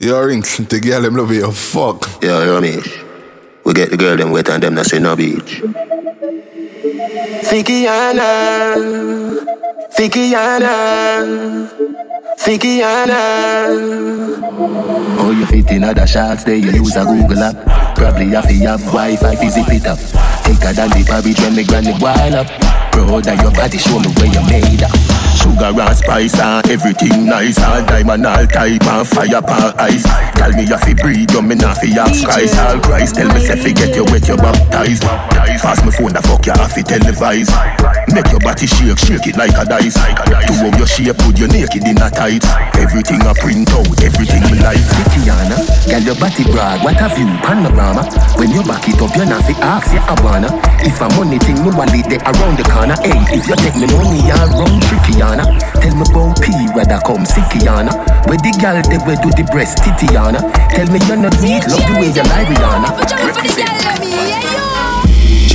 Your rings, the girl them love you, fuck. Yeah, Ramesh. We get the girl them wet and them not say no beach. Fikiana, Fikiana, Fikiana. Oh, you fit in other shots, there you use a Google app. Probably have to have Wi-Fi, zip it up. Thicker than the porridge when me granny boil up. Bro, that your body, show me where you made up. Sugar and spice and everything nice. All diamond, all type and fire pan ice. Tell me if you breathe, you me not fi ask Christ. All Christ, tell me if you get you wet, you baptized. Pass me phone, the fuck you have to televise Make your body shake, shake it like a dice. To how your shape, put your naked in a tight. Everything I print out, everything me like. Tiana, girl your body brag, what have you, panorama. When you back it up, you not fi ask, you a wanna. If a money thing, me wallet there around the corner. Hey, if you take me money, I run tricky, Tatiana. Tell me about P, whether come Sikiana. Where the girl they where do the breast Titiana. Tell me you're not neat, love the way you lie Rihanna.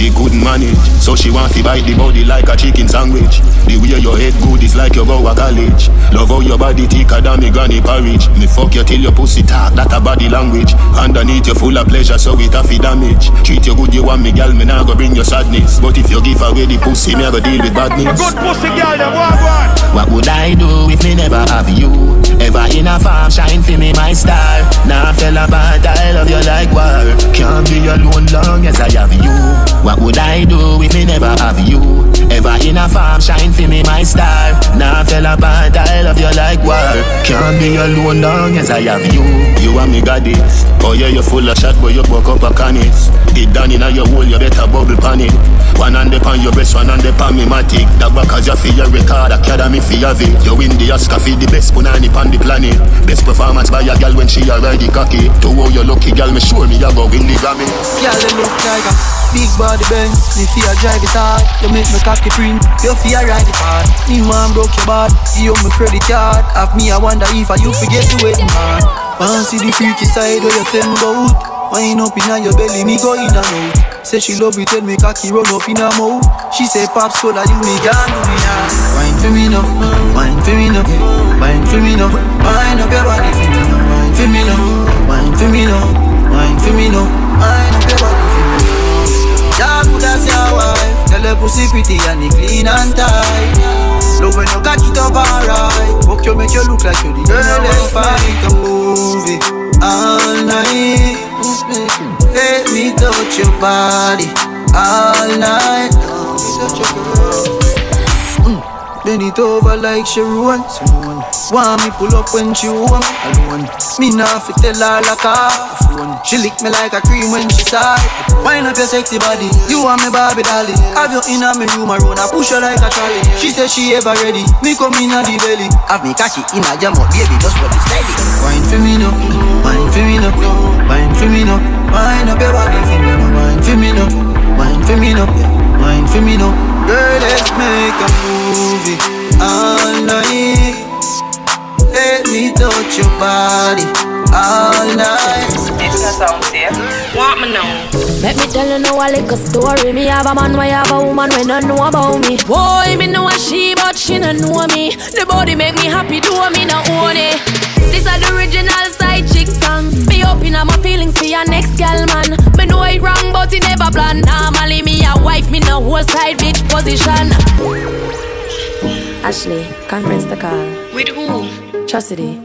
She couldn't manage, so she want to bite the body like a chicken sandwich. The way your head good is like you go to college. Love how your body thicker than me granny porridge. Me fuck you till your pussy talk, that a body language. Underneath you full of pleasure, so it a fi damage. Treat you good, you want me, girl, me nah go bring your sadness. But if you give away the pussy, me I go deal with badness. A good pussy girl, them want one. What would I do if me never have you? Ever in a farm, shine for me, my star. Now nah, fella bad, I love you like war. Can't be alone long as I have you. What would I do if me never have you? Ever in a farm, shine for me, my star. Now nah, fella bad, I love you like war. Can't be alone long as I have you. You and me got it. Oh yeah, you full of shot, but you broke up a canis. It down in your hole, you better bubble pan it. One on the pan your breast, one on the pan me matic. That back as you feel your record, academy for your it. You win the Oscar for the best punani pan the planet. Best performance by a girl when she a ride the cocky. To how you lucky girl, me sure me a go win the Grammy. Girl, they look like a big body Benz. Me feel drive it hard. You make me cocky print. You feel ride it hard. Me man broke your bad. Give me credit card. Have me, I wonder if I you forget to wait man. Want see the freaky side where you tell me about. Wine up in your belly, me go in and out. Say she love it when me cocky run up in her mouth. She say pops so that you me can do me now. Wine for me now, wine for me now, wine for me now. Wine up your body wine for me now, wine for me now, wine for me now. Wine up your body. Your wife. Tell her pussy pretty and it clean and tight. Love when you got it up alright. Fuck you make you look like you the girl. Let's make a movie all night. Let me touch your body all night. Bend it over like Sharon. Want me pull up when she want alone. Me nah fi tell her like a phone. She lick me like a cream when she sigh. Wind up your sexy body, you want me Barbie dolly. Have you in a me room around, I push her like a trolley. She said she ever ready, me come in a the belly. Have me catch it in a jam up, baby, just hold it steady. Wine for me now, wine for me now, wine for me now. Wine up your body for me now, wine for me now, wine for me now, wine for me now. Girl, let's make a movie all night. Let me touch your body all night. This is sound safe. Want me now? Let me tell you now a little story. Me have a man, why have a woman when don't know about me. Boy, me know a she, but she don't know me. The body make me happy, do me not own it. This is the original side chick song. Me open up my feelings for your next gal man. Me know it wrong, but it never plan. Normally me a wife, me no whole side bitch position. Ashley, conference the call. With who? Chastity.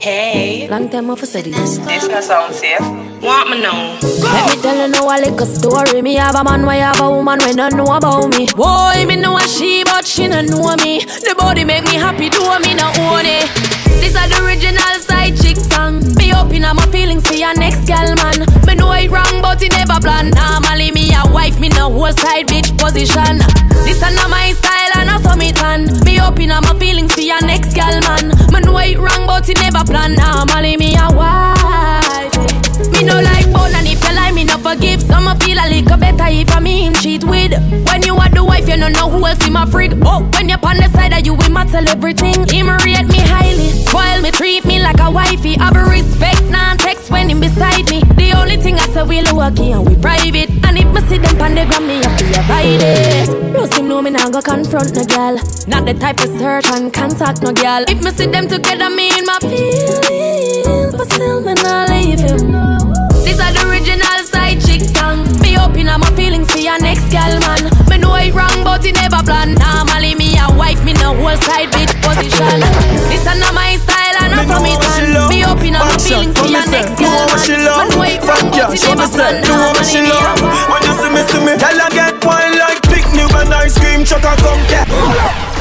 Hey. Long time off for this. This is sound safe. Want me now? Let me tell you now a little story. Me have a man, why have a woman when don't know about me. Boy, me know a she, but she don't know me. The body make me happy, do me not own it. This is the original side chick song. Me open up my feelings for your next gal man. Me know it wrong, but it never plan. Normally me a wife, me no whole side bitch position. This is not my style and I saw me tan. Open up my feelings for your next gal man. Me know wrong, but it never plan. Normally me a wife. Me no like bone and if you like me no forgive Some feel a little better if I me him cheat with When you don't know who else in my freak. Oh, when you're on the side of you we might tell everything. Him rate me highly, spoil me, treat me like a wifey. Have a respect, non-text when him beside me. The only thing I say we lucky and we private. And if me see them on the gram me to avoid it Plus him know me nah go confront no girl Not the type of search and contact no girl If me see them together me in my feelings But still, me this are the original side chick song. Me open up my feelings for your next girl, man. Me know it wrong, but it never plan. Normally me a wife, me no whole side bitch position. This are not my style, and I'm from it. Me open up my feelings for your next girl, man. She love. Me know it wrong, but it never plan. Normally me a wife. When you see me, see me, girl, I get wine like picnic and ice cream truck. I come get.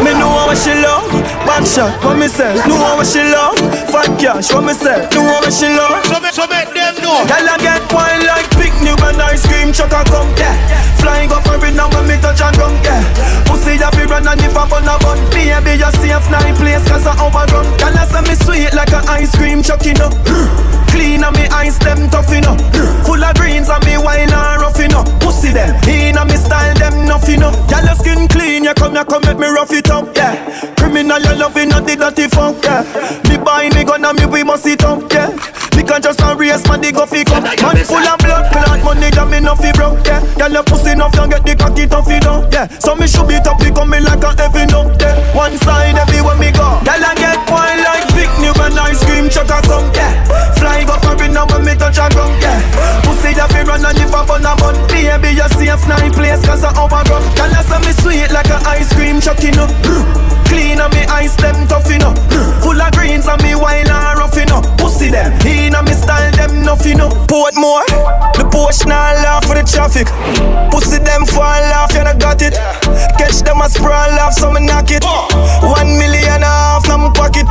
Me know what she love. Back shot, what me say? Know what she love. Fat cash, what me say? Know what she love. So, so make them know. Girl, I get one like picnic when I scream, chuck a come get. Flying up every now when me touch and drum, yeah. Pussy ya fi run and if I bun a bun, baby you safe nine place 'cause I overrun. Girl, I say me sweet like a ice cream chuck, you know. Clean and me eyes them tough, know. Full of greens and me wine and rough, know. Pussy them, in and me style them nothing, know. Girl, your skin clean, you come, you come make me rough it up, yeah. Criminal, you love it, not the dirty funk, yeah. Me buy me gun and me we must it up, yeah. Can just a race, man, the go fi come. Man full of blood, clot money, that me no fi broke, yeah. Girl, your pussy enough, you get the cocky tough, you know, yeah. So me should be top, come me like a heavy no, yeah. One side everywhere me go. Girl, I get one like big new and ice cream chuck a come, yeah. Fly up every now when me touch a ground, yeah. Pussy that fi run and if I bun a bun, baby you safe nine place 'cause I overrun. Girl, I say me sweet like a ice cream chuck, you know. Clean and me ice them tough, you know. Full of greens and me wine and rough, you know. Pussy them, in and me style them enough, you know. Portmore, the Porsche now laugh for the traffic. Pussy them fall off, you know got it. Catch them a sprawl off, so me knock it. One million and a half, now my pocket.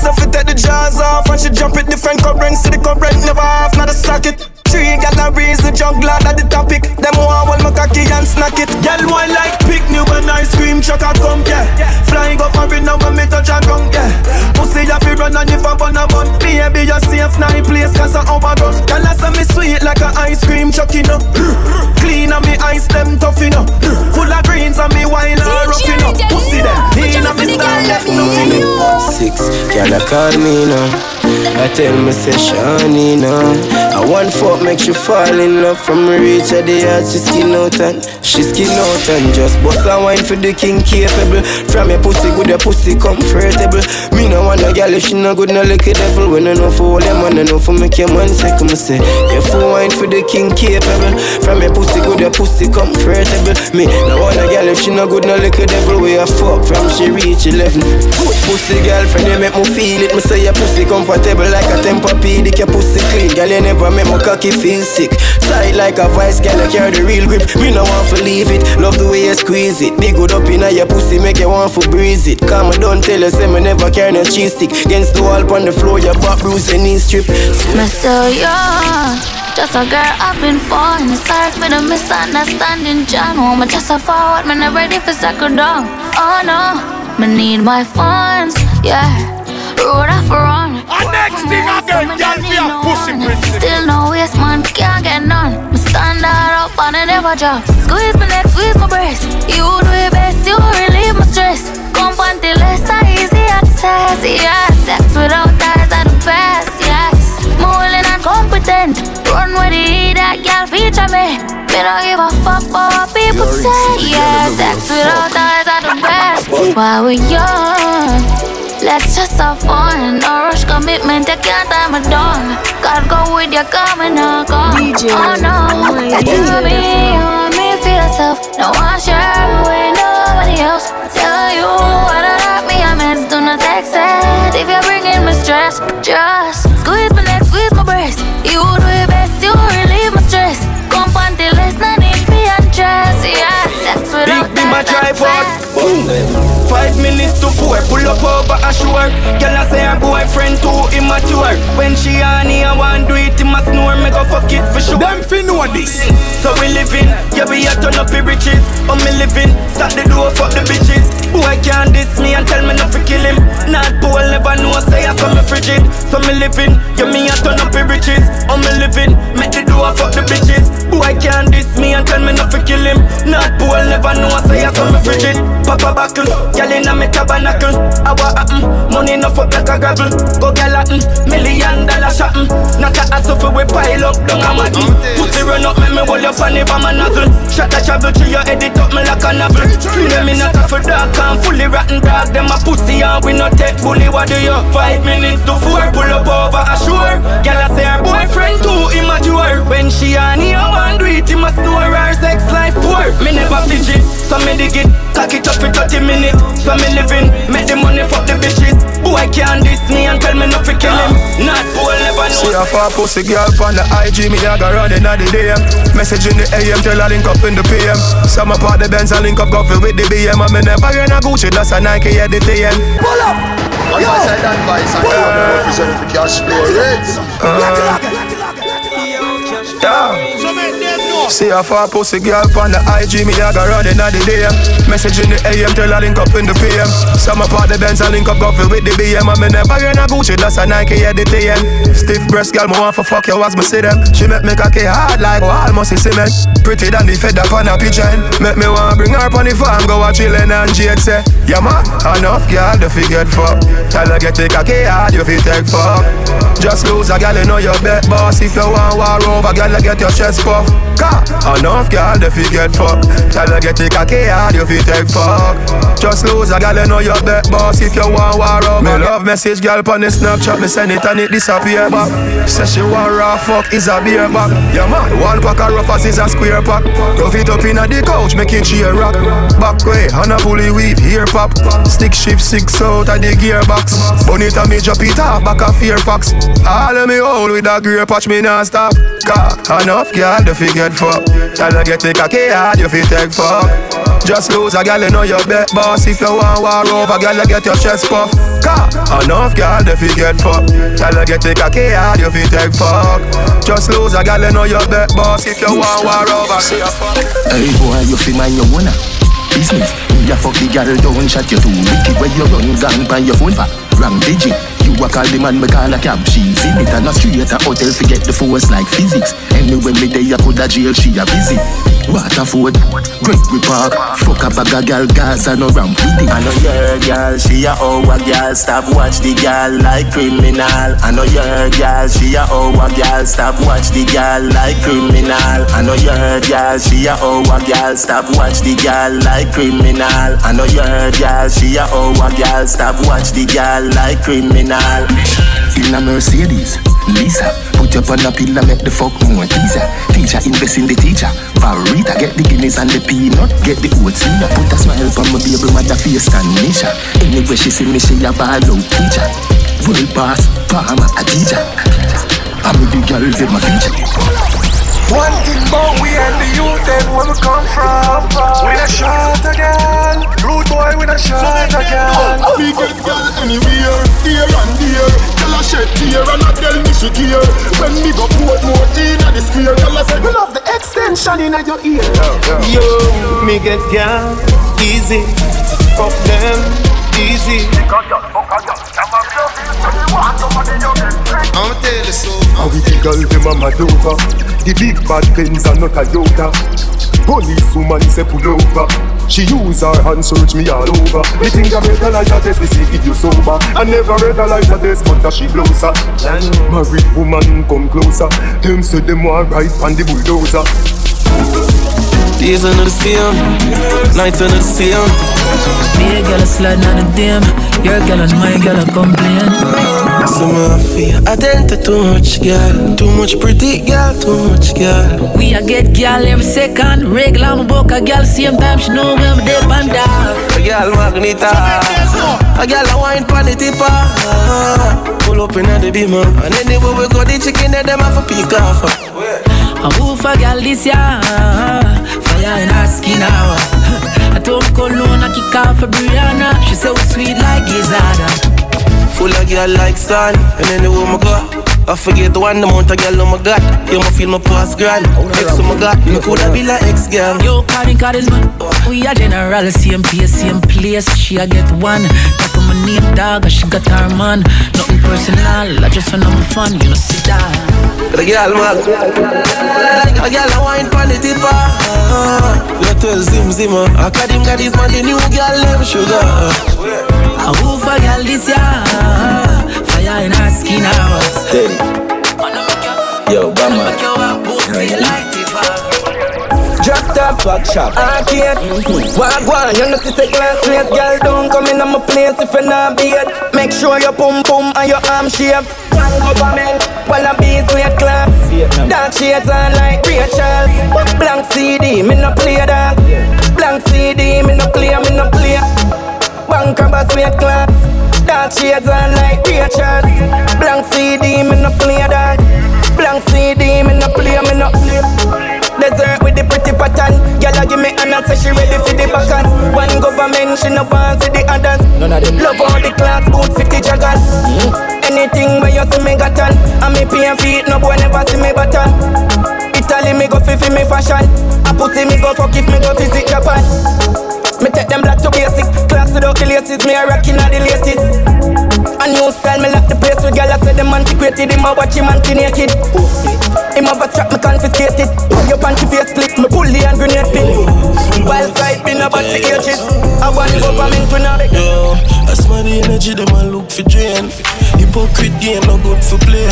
So fi take the jaws off and she jump it. Different the current never half, not a socket. Three galleries, the juggler at the topic. Them want hold my cocky and snack it. Girl one like pick new when ice cream chuck a come, yeah. Flying up and now when me touch a ground, yeah. Pussy ya fi run and if I bun a bun, baby you safe nine place 'cause I overdone. Girl I say me sweet like a ice cream chuck, you know. Clean and me ice them tough, you know. Full of greens and me wine and rough, you know. Pussy them, in and me style left nothing, you. Six, girl, I call me now. I tell me, say, Shani now. I want fuck, make she fall in love from me reach at the yard. She skin out and she skin out and just bust a wine for the king capable. From your pussy, good, your pussy comfortable. Me no want a girl if she no good, no like a devil. When I know for all them, man, I know for make your man sick. Me say, you full wine for the king capable. From your pussy, good, your pussy comfortable. Me no want a girl if she no good, no like a devil. We a fuck from she reach 11. Good pussy girlfriend, they make me feel it. Me say your pussy comfortable like a Tempur-Pedic. Your pussy clean, girl, you never make my cocky feel sick. Tight like a vice, girl, you carry the real grip. Me no want to leave it. Love the way you squeeze it. Big good up in your pussy, make you want to breeze it. Come on, don't tell you, say me never carry no cheese stick. Against the wall on the floor, your butt bruise and knee strip. Me young. Just a girl I've been falling. Sorry for the misunderstanding, John. Oh, me just a forward, man, I'm ready for second down. Oh no, me need my funds, yeah. Road off run. And ah, next thing I get, girl, be a pussy princess. Still no waste, man, can't get none. Me stand out up and I never drop. Squeeze my neck, squeeze my breast. You do your best, you relieve my stress. Come on, till less easy access, yeah. Sex without ties are the best, yes. Moving and competent. Run with the heat, that girl feature me. Me don't give a fuck about what people You're say, yeah. Sex never a without fuck. ties are the best. While we're young. Let's just have fun. No rush commitment, you can't tie me down. Gotta go with your coming or go. Oh no, you do me, you want me for yourself. No one share with nobody else. Tell you what I like me, I meant do not text it. If you're bringing me stress, just squeeze my neck, squeeze my breast. You do your best, you relieve my stress. Come on till there's no need for undress. Yeah, sex without Big be my that, drive that's out. Five minutes to four, pull up over a shore. Girl, I say her boyfriend too immature. When she on here, I want do it in my snore, make a fuck it for sure. Them fi know this. So we living, yeah we a turn up the riches. Me living, start the door, fuck the bitches. Boy can't diss me and tell me not to kill him. Not Paul never know, say I saw me frigid. So me living, yeah me a turn up the riches. Oh me living, make the door, fuck the bitches. Boy can't diss me and tell me not to kill him. Not Paul never know, say I saw me frigid. Papa buckle, girl inna me tabernacle. I want happen, money enough up like a gravel. Go gal happen, mm, million dollar shopping. Mm. Not a hassle for we pile up down a maggie. Mm. Pussy run up, make me hold your funny by my nozzle. Shot a travel to your head, it up me like a novel. Feel them in a for dark and fully rotten dog. Them a pussy and we not take bully. What do you? Five minutes to four, pull up over a shore. Girl I say her boyfriend too immature. When she on here, I want do it, he must know her sex life poor. Me never fidget, so me dig it. Lock it up for 30 minutes. So me living, make the money fuck the bitches. Boy can't diss me and tell me not kill him. Not poor, never know. See a far pussy girl on the IG, me a go run in the DM. Message in the AM, tell her link up in the PM. Some apart the Benz, I link up coffee with the BM. And me never hear no Gucci, that's a Nike at the TM. Pull up! Yo! I said advice, I know represent for cash play rates. Uh, yeah. See a far pussy girl on the IG, me a go running in the DM. Message in the AM, tell her link up in the PM. Some apart the Benz, I link up coffee with the BM. And me never hear no Gucci, that's a Nike at the TN. Stiff breast girl, me want for fuck you as me see them. She make me cocky hard like almost a cement. Pretty than the up on a pigeon. Make me want bring her on the farm, go a chillin' and Jade say, Yeah man, enough girl, the figure fuck. Tell her get the cocky hard, you fi take fuck. Just lose a girl, you know your bet boss. If you want war over, girl, get your chest puff. Enough girl, they fi get fuck. Tell her get the cocky hard, you fi take fuck. Just lose a girl, you know your bet boss. If you want war over, me love message girl on the Snapchat, me send it and it disappear back. Say she want raw fuck, is a beer back. Yeah man, one pack of rough as is a square pack. Rough it up inna the couch, make it cheer rock. Back way, and a pulley weave, here pop. Stick shift six out of the gearbox. Bonita me drop it off, back a fear fox. All of me hold with a grey patch, me not stop. Car, enough girl, they fi get fuck. Tell her get the cocky hard, you fi take fuck. Just lose a girl, you know your bet boss. If you want war over, girl, you get your chest puff. Car, enough girl, they fi get fuck. Tell her get the cocky hard, you fi take fuck. Just lose a girl, you know your bet boss. If you want war over, girl, Hey boy, you fi mind your wanna business. You fuck the girl, don't shut you too wicked when you run gone by your phone for wrong digit. You a call the man, me call a cab. She's in it and a straight a hotel forget the force like physics. Anyway, me day I could a jail, she a visit. Waterford, Gregory Park, fuck a bag a girl, Gaza no ramp with it. I know your girl, she a a girl, stop watch the girl like criminal. I know your girl, she a a girl, stop watch the girl like criminal. I know your girl, she a a girl, stop watch the girl like criminal. I know your girl, she a a girl, stop watch the girl like criminal. In a Mercedes, Lisa, put up on a pillar, make the fuck more teaser. Teacher invest in the teacher. Barita, get the guineas and the peanut, get the oats in ya. Put a smile on my baby mother face and. Anyway, she see me, she a ball out teacher. World boss, farmer, a teacher. I'm the girl, with my feature. One thing about we and the youth and where we come from. We a shot again. Rude boy, we a shot again. Oh, we get girl anywhere, here and there. Tell her shed tear and I tell me she care. When me go put more in at the square, tell her say we love the extension in your ear. Yo, me get girl easy, fuck them easy. Them a The big bad Benz are not Toyota Police woman say pull over She use her hand search me all over. Me think I realize a test to see if you sober. I never realize a test but she closer Married woman come closer. Them say them want ride on the bulldozer Days are not the same, nights are not the same. Me a girl a slide on the damn. Your girl and my girl a complain. So me feel I tend to too much girl, too much pretty girl, too much girl. We a get girl every second. Regular I'm book a girl same time. She know when I'm deep and down. A girl magneta, a girl a wine pon the tipper. Pull up in the beamer, and anywhere we go, the chicken that them have a peek off. A woof a girl this year. Fire in her skin now. I told Cologne I kick off a Brianna. She we sweet like Gizzard. Full of girl like sun, and anywhere we go. I forget the one amount of girl oh my god You ma feel my past grand Ex oh my god, me coulda be like ex girl Yo, Kaream Kharizma We are general, same place, same place She a get one My name, dog, she got her man Nothing personal, I just wanna my fun You know, see that The girl mad uh. A girl a wine pon the tipper You tell Zim Zimmer I got him got his man, the new girl name Sugar. A woof a girl this year? Fire in her skin now Steady. Yo, Bama. Drop top back shop. Arcade. Walk one. You know see say glass place. Girl don't come in on my place if you're not beat. Make sure your pum pum and your arm shape. Government. Be sweet claps. Dark shades on like Ray Charles. Blank CD. Me no play that. Blank CD, me no play, me no play. Bank robbers weight class. Dark shades on like Richard. Blank CD, me no play that. Blank CD, me no play, me no play. Desert with the pretty pattern. Girl, give me an say she ready for the backers. One government, she no want see the others. None of them. Love all the class, boot fifty joggers. Mm-hmm. Anything where you see me got on. And me pay feet, no boy never see me button. Italy me go fi me fashion. I pussy me go fuck if me go visit Japan. Me take them black to basic. Class without the laces, me a rockin' all the latest. A new style, me lock the place with gyal. I say them antiquated. Him a watch him anti-naked. Him have a strap, me confiscated. Your panty face split, me pull the hand grenade pin. While side been about the ages. I want government to know. Yo, I smell the energy, them a look for drain. Hypocrite game, no good for play.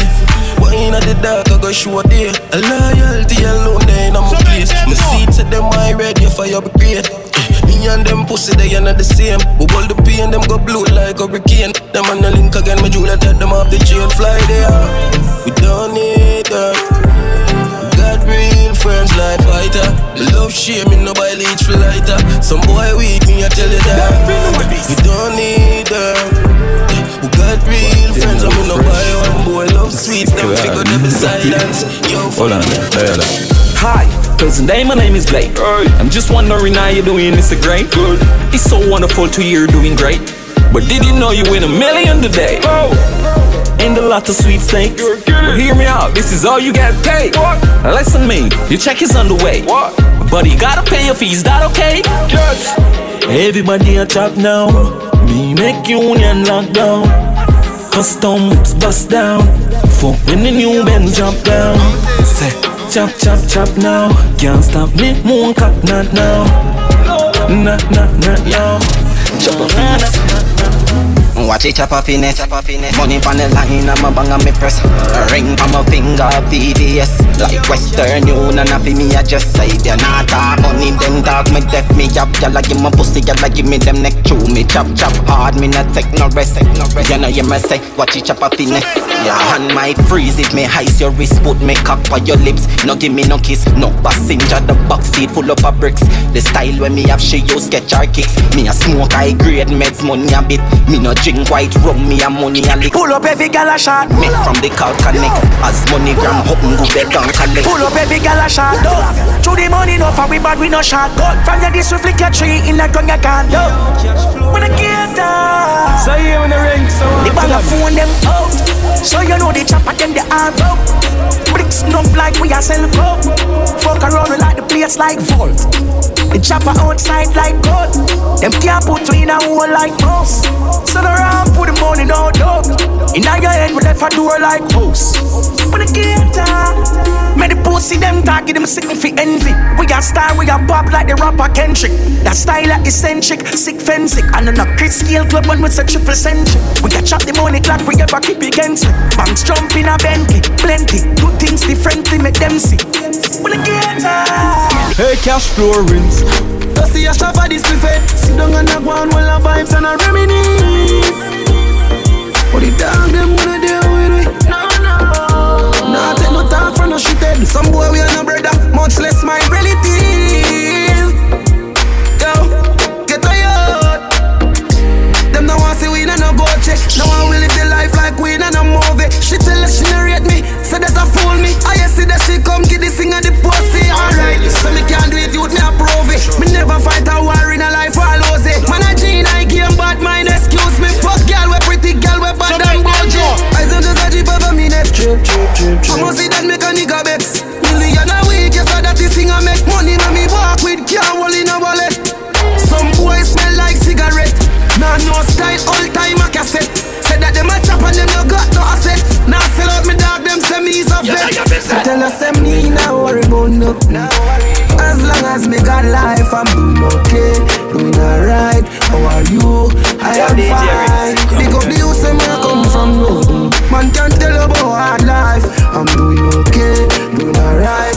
Wine at the dark, I go show day. A loyalty alone, they in my place. My seats at them, I ready for your brigade. Eh, me and them pussy, they are not the same. We hold the pain, them go blue like a hurricane. Them on the link again, me Julia take them off the chain, fly there. We don't need that. Uh. We got real friends like fighter. Me love shame, me no buy leech for lighter. Some boy weak, me I tell you that. We don't need uh. that. We real friends, I'm no buy one boy love sweet. Them figure them silence. Yo, hold on, hold on. Hi, cousin Day, my name is Blake. I'm just wondering how you doing, Mr. Great. Good. It's so wonderful to hear you doing great. But did you know you win a million today? Oh. And a lot of sweet steaks. But hear me out, this is all you get paid. Listen me, your check is on the way. What? But you gotta pay your fees, that okay? Yes. Everybody a chop now. Me make union lock down. Custom whips bust down. Fuck when the new Benz drop down. Say, chop, chop, chop now. Can't stop me, moon cock not now. Nah, nah, nah, yo. Chop up, Watch it chop it. Money on the line, I'm a bang on me press. Ring on my finger, VVS. Like Western Union, I feel me, just say they're not talk money, then talk me deaf me up. Y'all give me pussy, y'all give me them neck chew me chop chop hard, me not take no rest. You know you must say, watch it chop it. Your hand might freeze if me ice your wrist, put me cock on your lips. No give me no kiss, no passenger, the box seat full of bricks. The style when me have she use sketch her kicks. Me a smoke high grade meds, money a bit. Me no drink white rum, me a money a lick. Pull up every gal a shot. Me from the car connect. As money gram up, go bed down collect. Pull up every gal a shot. Through the money no for we bad we no shot. From your this we flick your tree in the gun you can't do. When I get down. So you when the ring so The bag of phone them out. So you know the chopper them the arm out. Bricks enough like we are sell coke. Fuck around we like the place like vault. The chopper outside like gold. Them can't put you in a hole like mouse. So the round put the money down dog. In your head we left a door like house. When the get down. Ah, May the pussy them target them sick for envy. We got style, we got pop like the rapper Kendrick. That style like eccentric, sick fencing. And on a Chris scale club when we say triple century. We got chop the money clock, we ever keep it against me. Banks jump in a Bentley, plenty. Do things differently, make them see. When the get down. Ah, Hey, cash flow rims. I see a shop for this buffet. Sit down and knock one while I vibes and I reminisce. What the dog them gonna do with me? No, no. Nah, take no time for no shit. Some boy we are no brother, much less my relative. Check. No one will live the life like we no no movie. She tell us she no rate me, so that a fool me. I see that she come get this thing at the pussy. Alright, so me can't do it, youth me approve it. Me never fight a war in a life, I lose it. Man, I Gene, I game bad mind, excuse me. Fuck girl, we pretty girl, we bad and bougie. I said just a jeep over me neck. Trip, trip, trip, trip. I must see that make a nigga vex. Million a week, yes, that this thing I make. Money na me walk with, can't hold in a wallet. Some boys smell like cigarette. Nah, no style, all time a cassette. Them a chop and them no got no assets. Now sell out me dog, them say me is a vet. I tell us them me now worry about no. As long as me got life, I'm doing okay, doing alright. How are you? I am fine. Big up the youth, say me I come from no. Man can't tell about hard life. I'm doing okay, doing alright.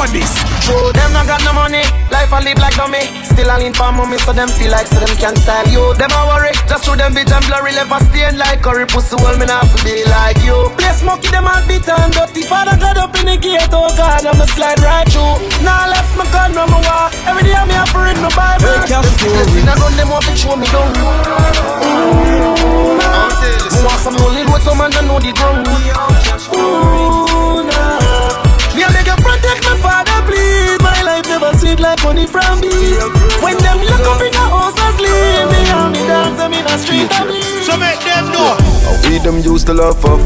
Know this. True, them not got no money. Life a a live like dummy. Still a lean for mommy, so them feel like so them can style you. Them a worry, just through them vision blurry, never stain like curry pussy. Well, me not be like you. Play smoky, them all beat and dirty. Father God up in the gate, oh God, I'ma slide right through. Now left my gun, no more war. Every day I'm here for read my Bible. Them see I run them off and show me down. Nah. Me want some lonely road, some man don't know the ground. Ooh, protect my father, please. My life never sweet like money from bees. When them look up in the house asleep, me and me dance them in the street. So make them know. I we them used to love for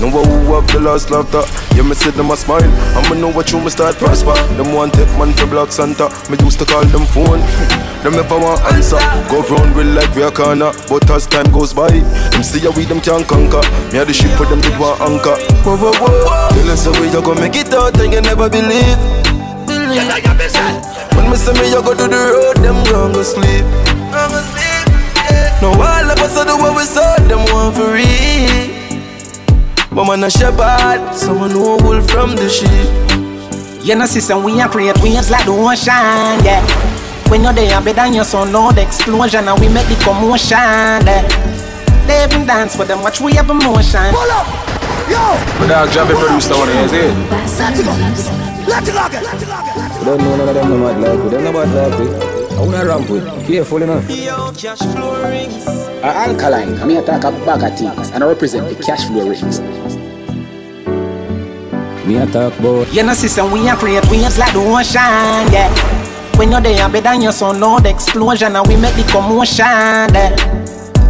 Know who have the last laughter. Yeah, me see them a smile. I'ma know what you me start prosper. Them want take man for Black Santa. Me used to call them phone. them never want answer. Go round with like we a corner. But as time goes by, them see how we them can conquer. Me a the ship for them did want anchor. Whoa, whoa, whoa. Tell us the way you go make it out and you never believe. When me say me, you go to the road, them gon' go sleep. No all of us are the way we saw, them want for real. But man a shepherd, someone who wool from the sheep. You know, system we are create waves like the ocean, yeah. When you're there, better than your son, Lord explosion, and we make the commotion. Yeah. They even dance for them, watch we have emotion. Pull up, yo. My dog Javi produced that one, is it? Let it go, let it go, let it go. Don't know none of them no mad like we, them no bad like we. I wanna ramp with, careful enough. Uh, alkaline, I mean I talk a bag of things and I represent the Cashflow Rinse. Me a talk about You know system we a create waves like the ocean, yeah. When you're there better than your son, Lord explosion And we make the commotion, yeah.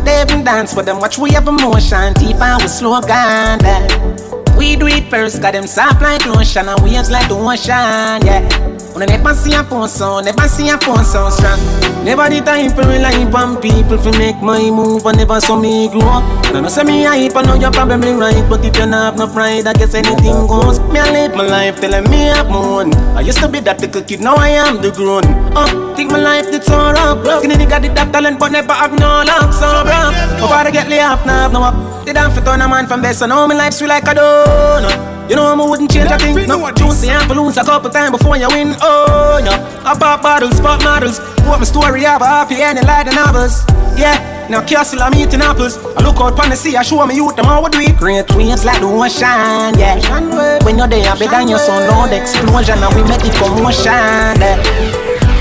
They even dance for them, watch we have emotion. Deep and we slow down, yeah We do it first, got them soft like lotion And waves like the ocean, yeah I never see a phone sound, never see a phone sound strong. Never the time for rely on people to make my move, and never saw me grow up. And I know say me hype, I know you're probably right, but if you have no pride, I guess anything goes. Me I live my life telling me I'm moon. I used to be that little kid, now I am the grown. Uh, think my life did so rough. Skinny nigga did that talent, but never have no luck, so bro. Before I get laid off, now have no up. Did I fit on a man from best, so now my life's sweet like a donut. You know I wouldn't change a thing. No, juicy and balloons a couple times before you win. Oh, no. I pop bottles, pop models. What my story about happy ending like the novels. Yeah. Now castle I'm eating apples. I look out pon the sea, I show me youth them how we do it. Great waves like the ocean, yeah. When you're there, better than your son, Lord explosion, and we make it commotion. Yeah.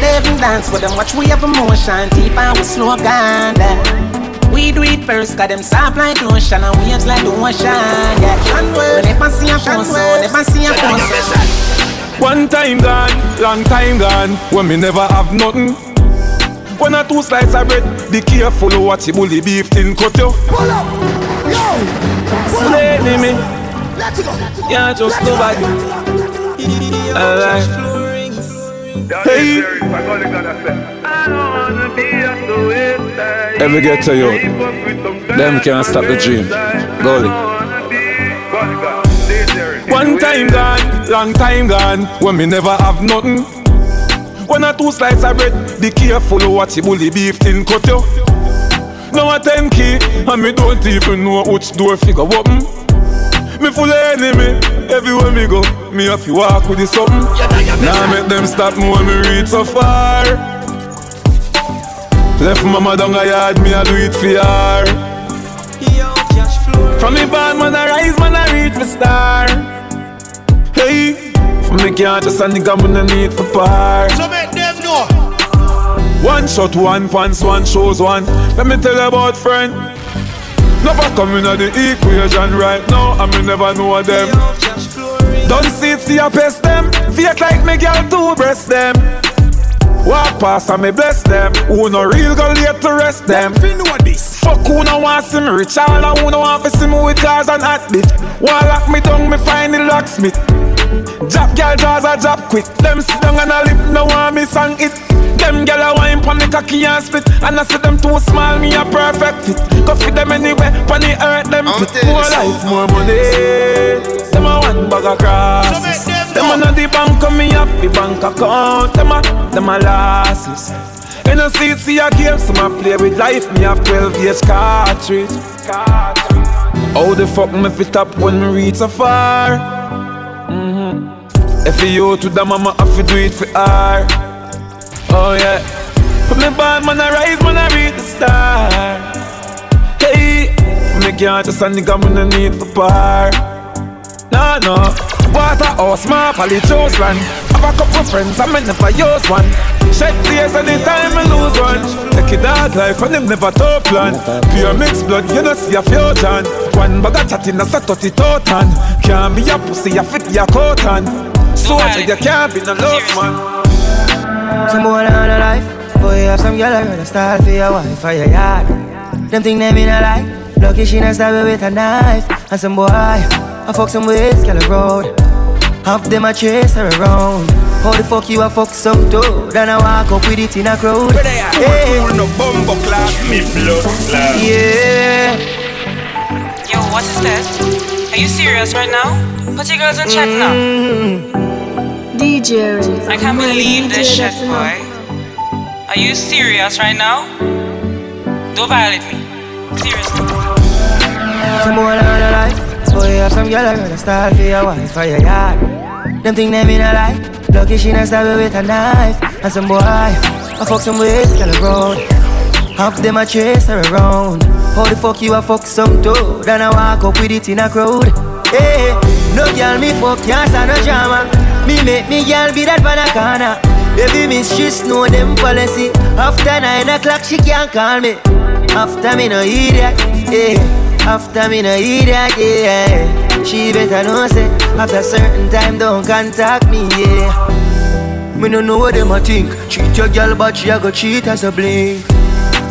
They even dance with them, watch we have emotion, deep and we slow down. Yeah. We do it first, cause them soft like lotion and waves like the ocean. Yeah, we never see a phone so, never see a phone. One time gone, long time gone, when me never have nothing. One or two slices of bread, be careful of what you bully beef thin cut you. Pull up, yo, lady me, yeah, just nobody. Alright. Hey. Ever get to you? Them can't stop the dream. Goalie. One time gone, long time gone, when me never have nothing. One or two slices of bread, be careful what you bully beef thin cut you. Now a 10 key, and me don't even know which door figure open. Me full of enemy, everywhere me go, me have to walk with the something. Now make them stop me when me reach so far. Left mama down a yard, me a do it for her. From me born, man, I rise, man, I reach my star. Hey, from me can't just a nigga, man, I need for par. So make them know. One shot, one pants, one shows one. Let me tell you about friend. Never coming at the equation right now, and me never know of them. Don't see it, see a pest them. Fake like me girl to breast them. Walk past and me bless them. Who no real go late to rest them. Fi know this. Fuck who no want see me rich. All who no want to see me with cars and hot bitch. Wanna lock me down, me find the locksmith. Drop girl jaws a drop quick. Them sit down and a lip, no want me song it. Them gyal a wine pon the cocky and spit. And I see them too small, me a perfect fit. Go fit them anywhere, pon the earth them fit. More life, more money. Them a one bag of crosses. Them a not the bank, come me up the bank account. Them a, them a losses. In seat, see a game, so I play with life. Me have 12 years cartridge. How the fuck me fit up when me reach so far? If you to the mama, have to do it for her Oh yeah. Put me bad man, I rise, man, I reach the star. Hey, me can't just a nigga, me no need for par. No, no. Water or small poly land. Have a couple friends, I may never use one. Shed tears anytime I lose one. Take it dog life and them never top plan. Pure mixed blood, you know see a fusion. One bag of chatting, that's a 30 totan. Can't be a pussy, a fit your coat on. So you can't be no lost man. Some boy on a life. Boy, have some girl around a style for your wife for your yard. Them think them in a lie. Lucky she not stab with a knife. And some boy, I fuck some ways, girl road. Half them a chase her around. How the fuck you a fuck some toad? Then I walk up with it in a crowd. Hey, no bumbo class, me blood class. Yeah. Yo, what is this? Are you serious right now? Put your girls in chat now. DJ I can't believe this shit, boy. Are you serious right now? Don't violate me. Seriously. Some boy on a life. Boy, have some girl around a style for your wife for your yard. Them think them in a lie. Lucky she not stab with a knife. And some boy, I fuck some ways, girl around. Half them a chase her around. How the fuck you a fuck some toad? Then I walk up with it in a crowd. Hey, no girl me fuck can't no drama. Me make me girl be that banana. Baby miss she know them policy. After nine o'clock she can't call me. After me no idiot, yeah. After me no idiot, yeah. She better know say after certain time don't contact me, yeah. Me no know what them a think. Treat your girl but she a go cheat as a blink.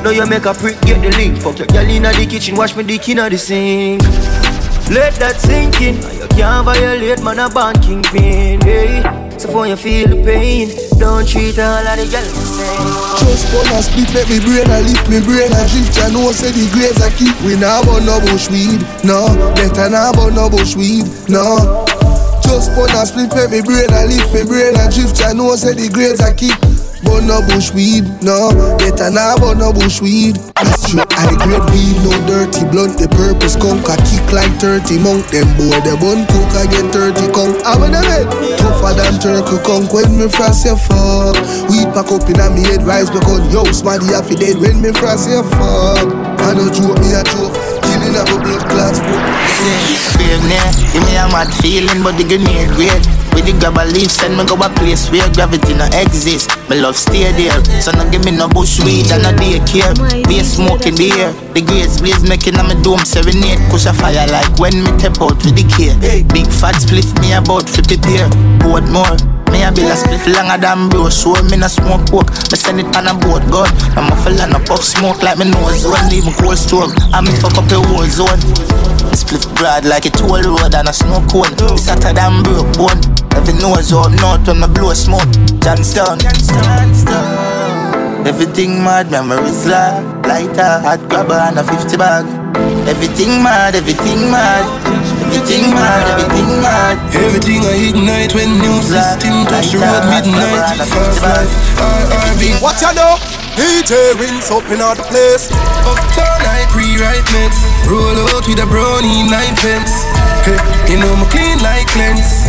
Now you make a prick get the link. Fuck your girl inna the kitchen, wash me dick inna the sink. Let that sink in. Can't violate man a born kingpin, hey. So for you feel the pain, don't treat all of the girls the same. Just wanna split, make me brain a lift me brain a drift. I know say the grades I keep. We nah burn no bush weed, no. Better nah burn no bush weed, no. Just wanna split, make me brain a lift me brain a drift. I know say the grades I keep. Burn no bush weed, no. Better nah burn no bush weed. That's true. I grade weed, no dirty blunt. The purpose a kick like 30 monk. Them boy the bun cook I get 30 conk. I when them head tougher than turkey conk. When me frost say fuck, weed pack up inna me head rise back on. Yo, smarty half dead. When me frost say fuck, I no joke me a joke. Up a blood clots. Brave near, give me a mad feeling, but the grenade great. With the grab a leaf, send me go a place where gravity no exist. Me love stay there, so no give me no bush weed and no daycare. Be a smoke in the air, the grades blaze making a me dome serenade. Push a fire like when me tap out with the care. Big fat split me about fi prepare. Board more. Me a bill a split longer than bro So me no smoke coke Me send it on a boat God. I'm a fella no puff smoke like me nose zone. Leave me cold stove And me fuck up the whole zone. Split broad like a toll road and a snow cone. It's hotter than broke bone. Every nose out north when me blow smoke. Johnstown Everything mad, memories like Lighter, hot grabber and a 50 bag. Everything mad, everything mad Everything mad, everything mad. Everything I ignite when new system touch the road midnight Fast life, RRB What you know? Heat rinse up in all the place. Uptown I pre-write meds Roll out with a brownie nine pence Hey, you know me clean like cleanse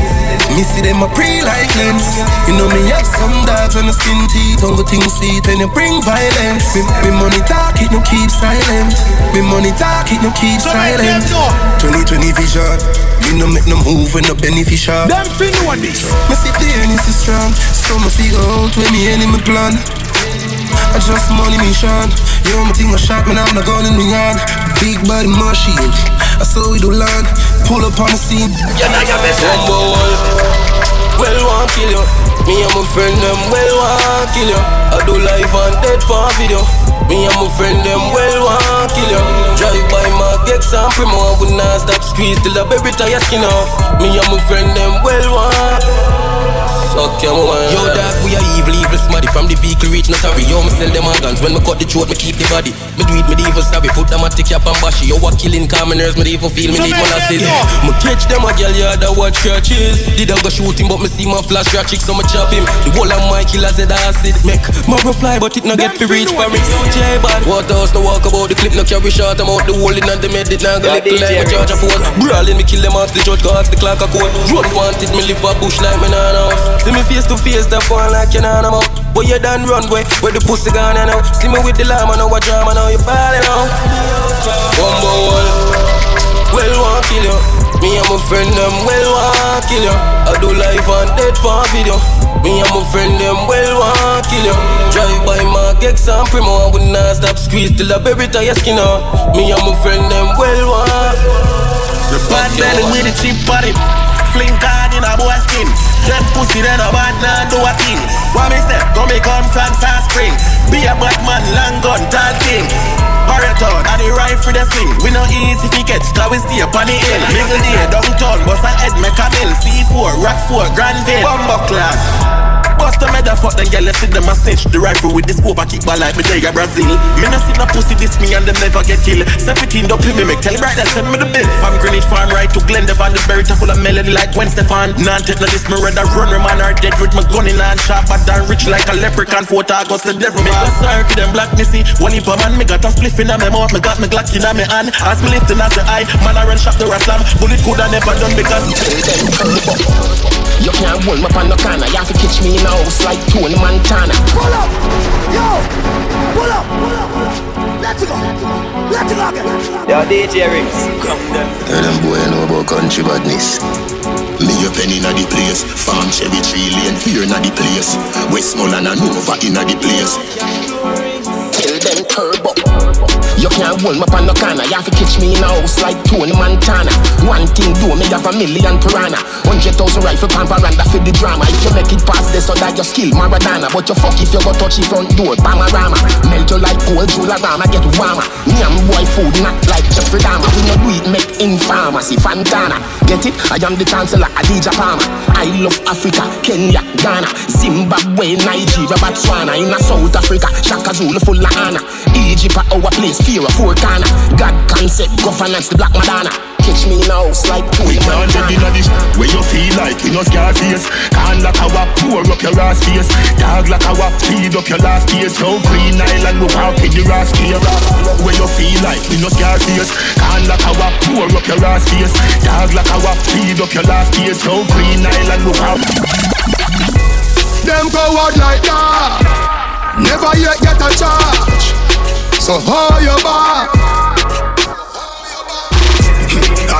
Me see them a pre like lens. You know me have some dogs on the skin teeth Don't go things sweet when you bring violence. Me, me money talk it no keep silent. Me money talk it no keep silent. 2020 vision. Me no make no move when no beneficial. Them fin know this. Me see the is strong So me figure out when me enemy plan I just money mission. You know my thing was shot, man, I'm not gun in me hand. Big body machine. I saw we do land. Pull up on the scene. Yeah, now you're best Number one. Well, want kill you. Me and my friend them well want kill you. I do life and dead for a video. Me and my friend them well want kill you. Drive by my gex and primo. I would not stop squeeze till the baby tie your skin off. Me and my friend them well want. Suck your woman. Yo, dog, we are evil, evil smarty. From the vehicle reach, no sorry. Yo, me sell them organs. When me cut the throat, me keep the body. Me do it, me evil savvy. Put them a tick up and bash Yo, what killing commoners, me even feel me need molasses. Me catch them a girl, yeah, that watch churches. Did I go shoot him, but me see my flash rat chick, so me chop him. The whole of my killers said acid. Make marrow fly, but it no get to reach for me. J bad. What else, no walk about the clip, no carry shot. I'm out the hole in and the med, it now go little like me charge a phone. Brawling, me kill them off the judge, cause the clock a code. Run wanted, me live a bush like me nah know. See me face to face, that one like you know I'm out. Boy, you done run way, where the pussy gone and now. See me with the llama, now what drama, now you balling out. Bumbo wall, well, want kill you. Me and my friend them well want kill you. I do life on dead for video. Me and my friend them well want kill you. Drive by my gex and primo, I would not stop squeeze till I bury your skin out. Me and my friend them well want. Bad belly with the cheap body. Fling card in a boy skin. Them pussy then a bad man do a thing. What me say? Go me come from South Spring. Be a bad man, long gun, tall thing. Marathon, and the rifle the swing. We no easy fi catch, cause we stay upon the hill. Middle day, downtown, bust a head, make a mill. C4, Rockford, Granville, Bumbo class. Bust a meda fuck them girl, you see them a snitch. The rifle with the scope, I kick ball like me day Brazil. Me no see no pussy this me and them never get killed. 17 don't play me, make tell bright and send me the bill. From Greenwich Farm right to Glendale the berry full of melody like Gwen Stefan. Nan take no this, me rather run, man are dead with my gun in hand. Sharp but damn rich like a leprechaun, 4 August the devil Me go circle them black see, one heap man Me got a spliff in me mouth, me got me Glock in me hand. As me lifting as the eye, man I run shot the slam. Bullet coulda never done because You can't hold me on no corner, you have to catch me in a house like Tony Montana. Pull up, yo, pull up, pull up. Let's go, let's go again. Yo, DJ Rinse, come down. Tell them boy know about country badness. Me a penny inna the place, farm cherry tree lane, fear inna the place. Westmoreland and Nova inna the place. Them turbo. You can't hold me on no corner. You have to catch me in a house like Tony Montana. One thing do me have a million piranha. Hundred thousand rifle pan veranda for the drama. If you make it past this, so that your skill Maradona. But you fuck if you go touch the front door, panorama. Melt you like gold, Jularama, get warmer. Me and boy food not like Jeffrey Dahmer. We no do it make in pharmacy, Fantana. Get it? I am the chancellor, Adidja Palmer. I love Africa, Kenya, Ghana, Zimbabwe, Nigeria, Botswana. In a South Africa, Shaka Zulu full of honor. Egypt, our place fear a four corner. God concept, governance, the black Madonna. Catch me in a house like We can't get in this where you feel like we no scar face. Can't lock our pour up your ass face. Dog like our speed up your last face. So Green Island look out in the ass here. Where you feel like we no scar face. Can't lock our pour up your ass face. Dog like our speed up your last face. So Green Island look out. Them coward like that. Never yet get a charge. So hold your back.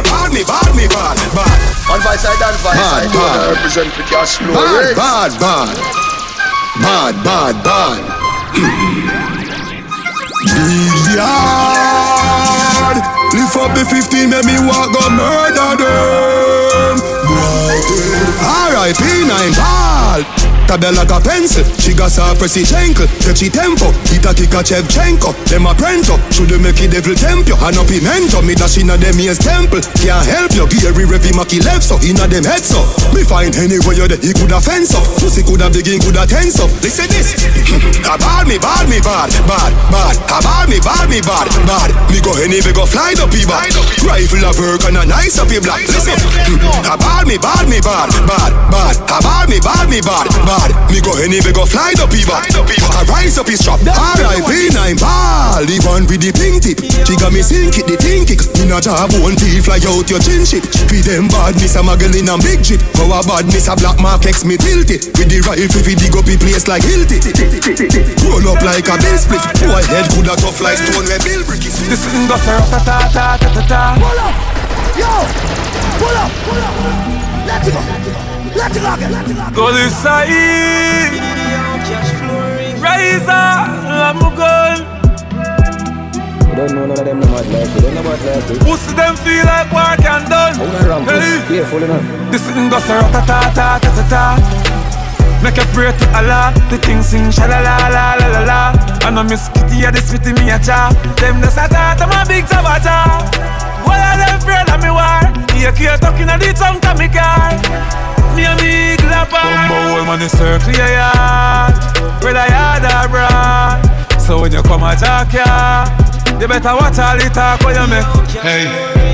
bad me, bad me, bad, bad. On my side and my Bad, side, bad. don't represent for cash flow. Bad, rates. bad, bad. Bad, bad, bad. Big yard. Lift up the 15, make me walk go murder them. Eh. R.I.P. nine ball. Tabel like a pencil, she got her pressy chankle Touchy tempo, it a kick a Shevchenko Them a prento, should make it devil temp you And a pimento, me dash inna them ears temple Can't help you, Gary Revy Maki left so Inna them head so, me find anywhere you there He coulda fence up, pussy coulda begin coulda tense up Listen this, a bad me, bad me, bad, bad, bad A bad me, bad me, bad, bad Me go anywhere go fly the people Rifle a work and a nice up your black Listen, a bad me, bad me, bad, bad, bad A bad me, bad me, bad, bad Me go anywhere go fly the people I rise up his trap R.I.P. nine ball. The one with the pink tip. She got me sink it, the thing kick. In a job one teeth fly out your chin shit With them badness a in a big jeep. Our badness a black mark X me tilt it. With the rifle we dig up the place like Hilti. Roll up like a bill split. Boy head coulda tough like stone where bill brick is. This is the ta ta ta ta ta ta. Pull up, yo, pull up, pull up. Let's go, let's go again. Let's go. Go this side. Rise up, I'm going. We don't know none of them no mad like we don't know about like we. Pussy them feel like work and done. I wanna ramp Hey. Careful enough. This is the ta ta ta ta ta ta. Make a pray to Allah, the thing sing sha la la la la la. I know Miss Kitty a this with me a cha. Them the sata, I'm a big tabata. What are them afraid of me war? Here here talking a the tongue to me car. Me a big lapper. Bumbo old man is circle your yard. Whether yard or broad. So when you come a jack ya, you better watch all the talk when you make. Hey,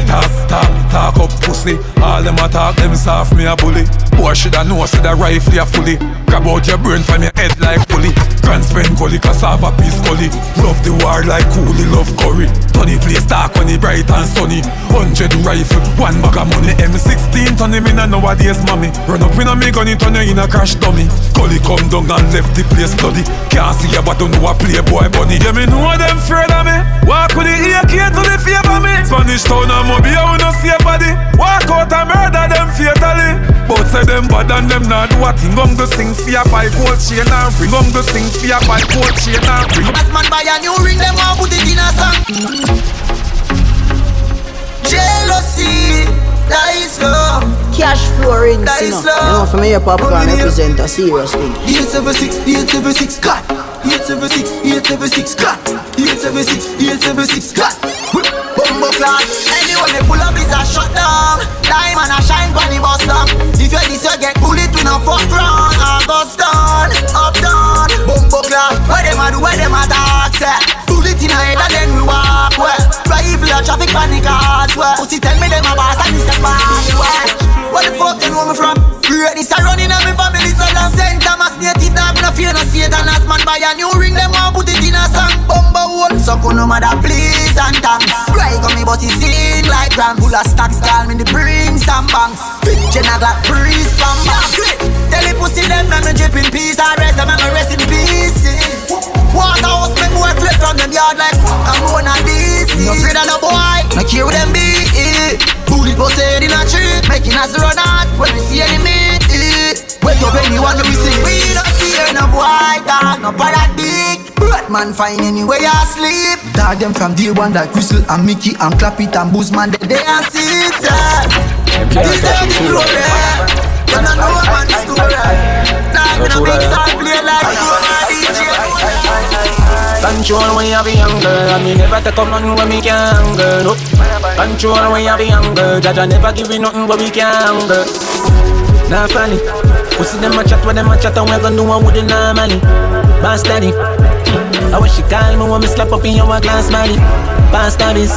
top talk, talk up pussy. All them a talk, them soft me a bully. Boy shoulda know, see the rifle a fully. Grab out your brain from your head like pulley. Grand spend gully, cassava piece gully. Love the war like coolie, love curry. Tony place dark when it bright and sunny. Hundred rifle, one bag of money. M16 turn him in a nowadays mommy. Run up in a me gun, it turn you in a crash dummy. Gully come down and left the place bloody. Can't see ya but don't know a playboy bunny. Yeah me know them afraid of me. Walk with the AK to the favor me. Spanish town and Mobile, we no see a body. Walk out and murder them fatally. Both say them bad and them not do a thing. I'm go sing for your bike, cold chain and ring. I'm go sing for your bike, cold chain and ring. As man buy a new ring, them all put it in a song. Jealousy, dice low. Cash flow rings, you know. You know, for me, a Popcaan represent a serious thing. 876, 876, cut. 876, 876, cut. 876, 876, cut. Bumbo clock. Anyone they pull up is a shutdown. Diamond a shine when the bus down. If you this, you get bullet with no fuck round. August down, up down. Bumbo clock. Where them a do, where them a talk, say. Bullet in head and then we walk well. Rifle a traffic panic as well. Pussy tell me them a boss and this a boss well. Where the fuck you know me from? Ready to run in a me family so long. St. Thomas native dog no fear no Satan As man buy a new ring them want put it in a song. Bumbo one So no matter please and thanks. Right on me but he sing like grand Full of stocks call me the bring some banks. Big Jenna Glock breeze from back Tell the pussy them let me drip in peace. I rest them and me rest in peace. Waterhouse me boy flip from them yard like I'm going on this No. Afraid of no boy No care with them be Bust head in a tree Making us run out when we see enemy Wake up anyone we see We don't fear no boy dog No paradigm Man find anywhere you sleep. Dog them from day one like Crystal and Mickey and Clap it and Booze man they they and sit This is the glory You don't know a man story. Nah, me no big star play like Control when you be girl And me never take up nothing when me can't girl no. Control when you be young girl Jaja never give me nothing when me can't girl Nah funny. Pussy them a chat when them a chat And we gon' do one with the normally. Boss daddy I wish she call me when me slap up in your glass money Boss daddies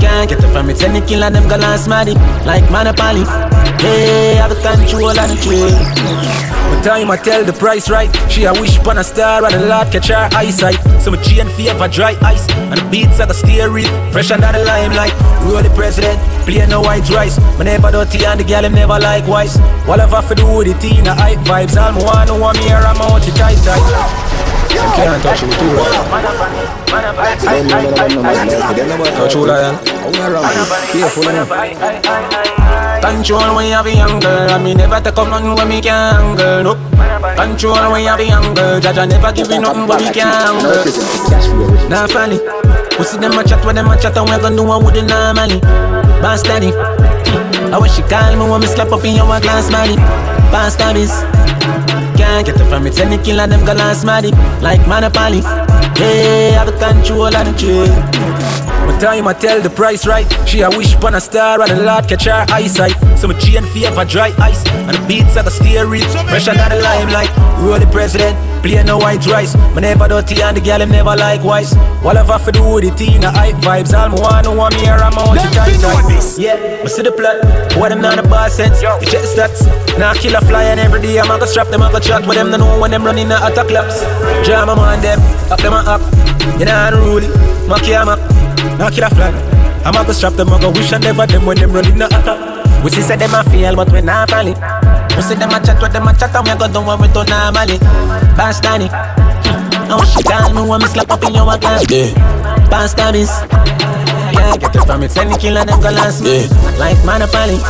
Can't get it from me Tell the killer them got last money Like Monopoly. Hey, have the control of the time I tell the price right. She a wish upon a star and the Lord catch her eyesight. So my chain favor dry ice and the beats at the steering. Fresh under the limelight. Roll the president, play no white rice. Me never dirty and the girl him never likewise. Whatever for do with it in the hype vibes. All me want no one me here I'm out to tight tight. You can't touch me too right. Touch you lion. Careful enough. Control when you be girl And me never take up nothing when me can girl no. Control when you be girl Jaja never give me nothing when me can girl Nah funny. Pussy them a chat when them a chat And we gon' do one with the normally Boss daddy. I wish she call me when me slap up in your glass money Boss daddies. Can't get it from me Tell the killer them got last money Like Monopoly. Hey, have the control of the trade my time I tell the price right. She a wish upon a star and the Lord catch her eyesight. So my chain favor dry ice and the beats at the steering. Fresh under the limelight. Roll the president, play no white rice. Me never dirty and the girl him never likewise. Whatever for do with it in the hype vibes. All me one want me here I'm out to try this. Yeah, me see the plot. What them not the boss sense. You check the stats. Now kill a fly and every day I'm gonna strap them. I go chat with them. They know when them running the attack laps. Jam them on them, up them up. You know how to rule it. Up. Knock kill a flag. I'm a go strap them, I go wish I never them when them running the attack. We see say them a fail, but we not fall it. We see them a chat, what them a chat, and we go do what we don't normally. Bass Danny. I wish you call me when me slap up in your glass. Yeah. Bass Danny's. Yeah, get it from it, the killer, them go last me. Yeah. Like Monopoly.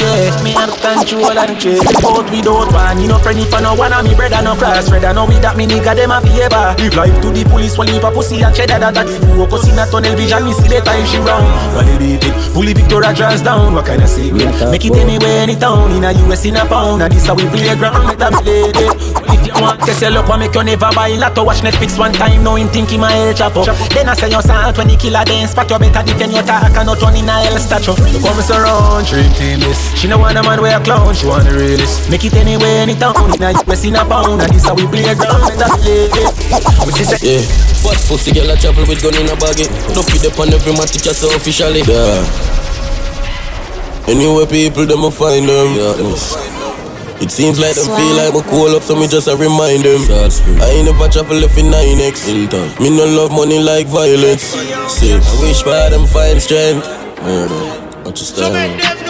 Yeah, me have control of the trade. Out without one, you know friendly for no one of me brother no cross brother. No we that me nigga them a favor. Live life to the police, while leave a pussy and cheddar that that the focus in a tunnel vision. Me see the time she round. Validate it, fully Victoria draws down. What kind of secret? Make it anywhere, any town in a US in a pound. And this how we play ground. Let them play it. If you want to sell up, I make you never buy lotto. Watch Netflix one time, now him thinking my head chop up. Then I say your son 20 killer, then spot you better defend your talk and not turn in a hell statue. Look how me surround, dream team this. She no want a man where a clown, she want the realest. Make it anywhere, any town, in a US in a pound, and this how we play ground, let us play it. Which is Yeah, fat pussy girl a travel with gun in a baggy. Look it up on every match, just so officially. Yeah. Anywhere people, them will find them. Yeah, It seems like them feel like we call up, so me just a remind them. I ain't never travel left in 9x. Me no love money like violence. See, I wish for them find strength. Murder. You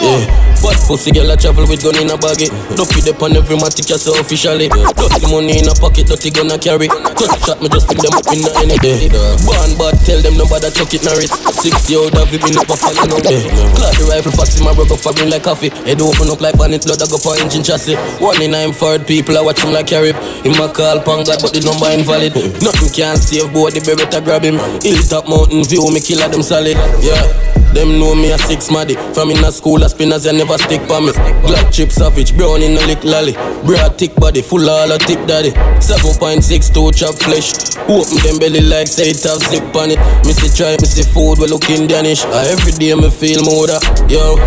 Yeah. But pussy girl I travel with gun in a baggy. Ducky dip on every matic just so officially. Dirty money in a pocket, dirty I carry. Cut shot me just pick them up in any day. Born but tell them nobody chuck it narrow. Sixty out of it, me never follow no way. Clad the rifle fast in my rug up fabric like coffee. Head open up like bonnet, blood I go for engine chassis. One in nine forward people I watch him like carry. In my call pang God, but the number invalid. Nothing can save boy, the beretta grab him. Hilltop mountain view, me killer them solid. Yeah. Them know me a six maddy. From in a school, a spinners, I never stick for me. Black chip savage, brown in a lick lolly. Broad thick body, full all a tip daddy. 7.62 chop flesh. Open them belly like say it have zip on it. Missy try, missy food, we looking Danish. Uh, every day me feel more that, yo.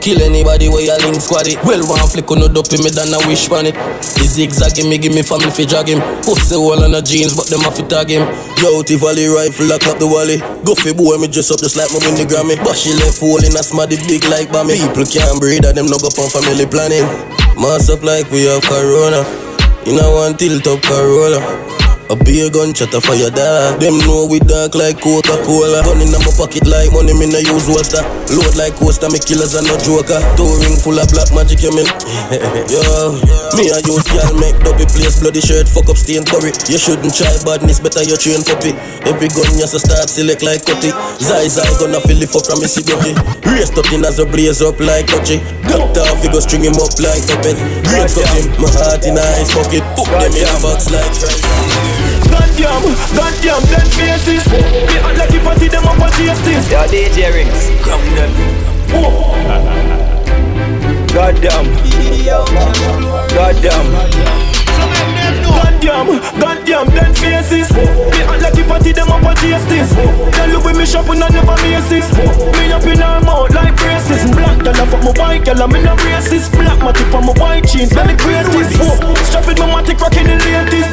Kill anybody where you link squaddy. Well, one flick on no dope me than a wish on it. The zigzag me give me family fi drag him. Pussy wall on the jeans, but them have to tag him. Yo, T-Valley rifle, lock up the wally. Go fi boy, me dress up just like my win the Grammy. But she left hole in a smarty big like Bammy. People can't and them no go on family planning. Mass up like we have Corona. In a one tilt up Corolla. A beer gun chatter for your dog. Them know we dark like Coca-Cola. Gun in my pocket like money, me no use water. Load like coaster, me killers and no joker. Touring full of black magic, you mean? Yo, me a use girl make dopey place bloody shirt, fuck up stain curry. You shouldn't try badness, better you train puppy. Every gun you so start select like cutty. Zai Zai gonna fill it up from me see brody. Race up in as a blaze up like touchy. You go string him up like puppet. Great got him, my heart in a ice pocket. Put them in a box like. Goddamn, goddamn, them faces. They act like you party them up on tastes. Yo, DJ Rinse, come them. Goddamn, goddamn. Goddamn, goddamn, them faces. Me act like you party them up on tastes. Tell you with me shopping and never misses. Me up in her mouth like braces. Black girl off my white girl, I'm in a racist. Black matic on my white jeans, very greatest. Strap it, my matic rocking the latest.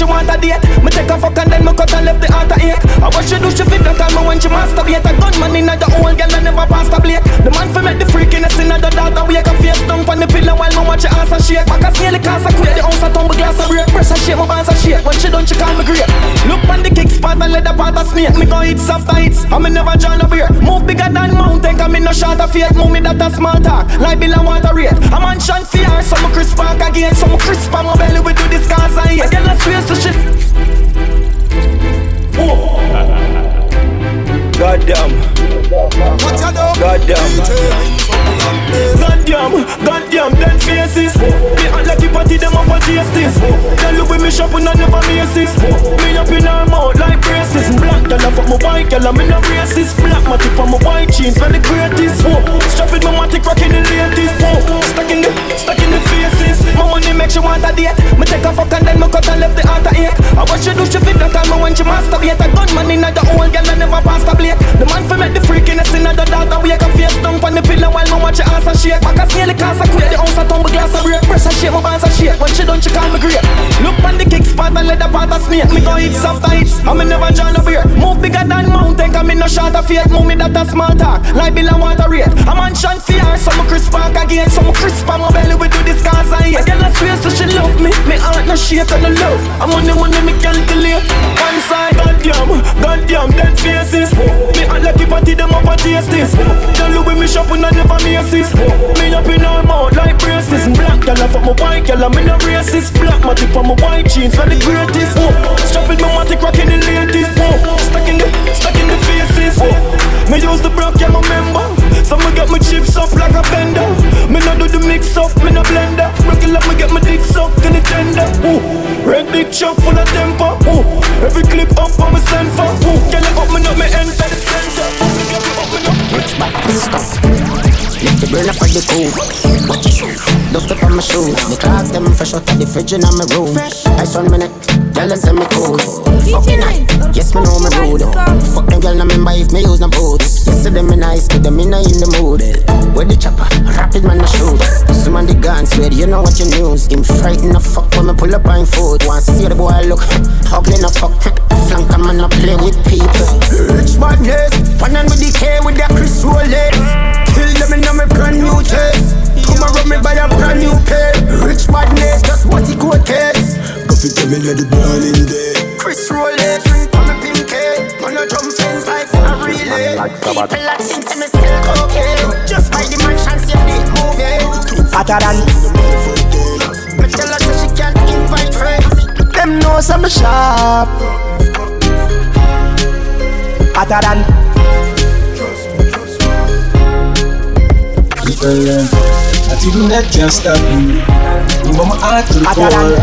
You want a date. Me take a fuck and then me cut and left the heart ache. I what she do, she fit that time when she masturbate. A gunman in the old girl and never pass the blade. The man for make the freakiness in the daughter wake a face down on the pillow while me watch your ass and shake. Back a nearly cause I quit the house, I tumble glass a break. Pressure shake, my bands a shake. When she done, she call me great. Look on the kick spot and let the part of snake. Me go hit soft hits, I me never join a beer. Move bigger than mountain, come in no short of fate. Move me that a small talk, like bill and water rate. A man shan fear, some crisp back again, some crisp on my belly. We do this cause I hate. I swear so shit. Goddamn. Goddamn. Goddamn, goddamn, them faces. They act like you party them up on tastes. Tell you with me shopping and I never misses. Me up in her mouth like braces. Black girl off my white girl, I'm in a racist. Black matic on my white jeans, very greatest. Strap it, my matic rocking the latest. Stuck in the, stuck in the faces. My money makes you want a date. Me take a fuck and then me cut and left the heart ache. I watch you do she fit that time when she masturbate. A gunman in the old girl, I never pass the blade. The man for make the freakiness in the daughter wake a face down on the pillow while me watch your ass and shake. A nearly cause I quit the house, I tumble glass and break. Press and shake, my bands and shake. When she done, she call me great. Look on the kick spot and let the part of snake. Me go hit soft hits, I me never join a beer. Move bigger than mountain, come in no short of fate. Move me that a small talk, like bill and water rate. A man shan fear, some crisp back again, some crisp on my belly. We do this cause I hate. Girl, I swear so she love me. Me heart no shake and no love. I'm on the money me calculate. One side, goddamn, goddamn, dead faces. Me act like party them up and taste this. Tell you with me shopping and never misses. Me up in her mouth like braces. Black girl off my white girl, I'm in a racist. Black matic on my white jeans, for the greatest. Strap it, my matic rocking the latest. Stuck in the, stuck in the faces. Me use the broke, yeah, my member. So me get my chips up like a vendor. Me no do the mix up, me no blender. Regular, me get my dick sucked in the tender. Ooh. Red big chop full of temper. Ooh. Every clip up on me send for. Ooh. Get it up, me enter the center. Up, me up. Rich back stop. Lift the burner for the your. Dust up on my shoes. Me clocks them fresh out of the fridge in my room. Ice on minute. Tell them send me cool. Fucking night. Yes, me know me rude. Fuck them girl, no member if me use no boots. Yes, them me nice, but them in in the mood. Where the chopper? Rapid man, I shoot. Some on the guns, where you know what you news. Him frightened the fuck when me pull up on foot. Want see the boy look ugly no fuck. Flank a man, I play with people. Rich madness. One hand with the K with that Chris let me know me brand new chase. Tomorrow me buy a brand new pair. Rich madness, that's what he could case. Coffee me at the morning day. Chris Rollins, drink from a pink head. Wanna jump fence like a relay. People like things thinking me still cocaine. Just buy the mansion, see the movie. Hotter than. Me tell her she can't invite friends. Them know some sharp. Hotter than. I feel that can't stop me. Move my heart to the core.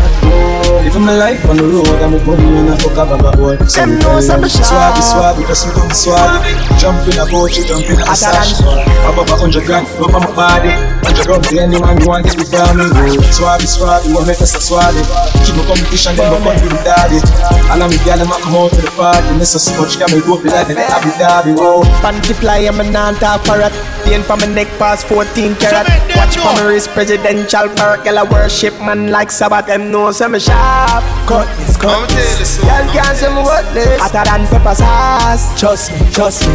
Living my life on the road, I'm a money and I fuck up a boy. So Them know some Swabby, swabby, just look swabby. Jump in a boat, you jump in a sash. Up up a hundred grand, up on my body. Hundred up to any man who want get it from me. Swabby, swabby, want make us a swabby. Keep my competition, then come to the daddy. All of me gal, them a come out to the party. Miss so much, can me go be like the Abu Dhabi. Whoa. Panty fly, I'm a non-talk parrot. Pain from my neck past 14 carat. Watch for my wrist, presidential parrot. Girl, I worship man like Sabbath. Them know some sharp. Cut this, cut this. Girl can't say me this. Hotter than pepper sauce. Trust me, trust me.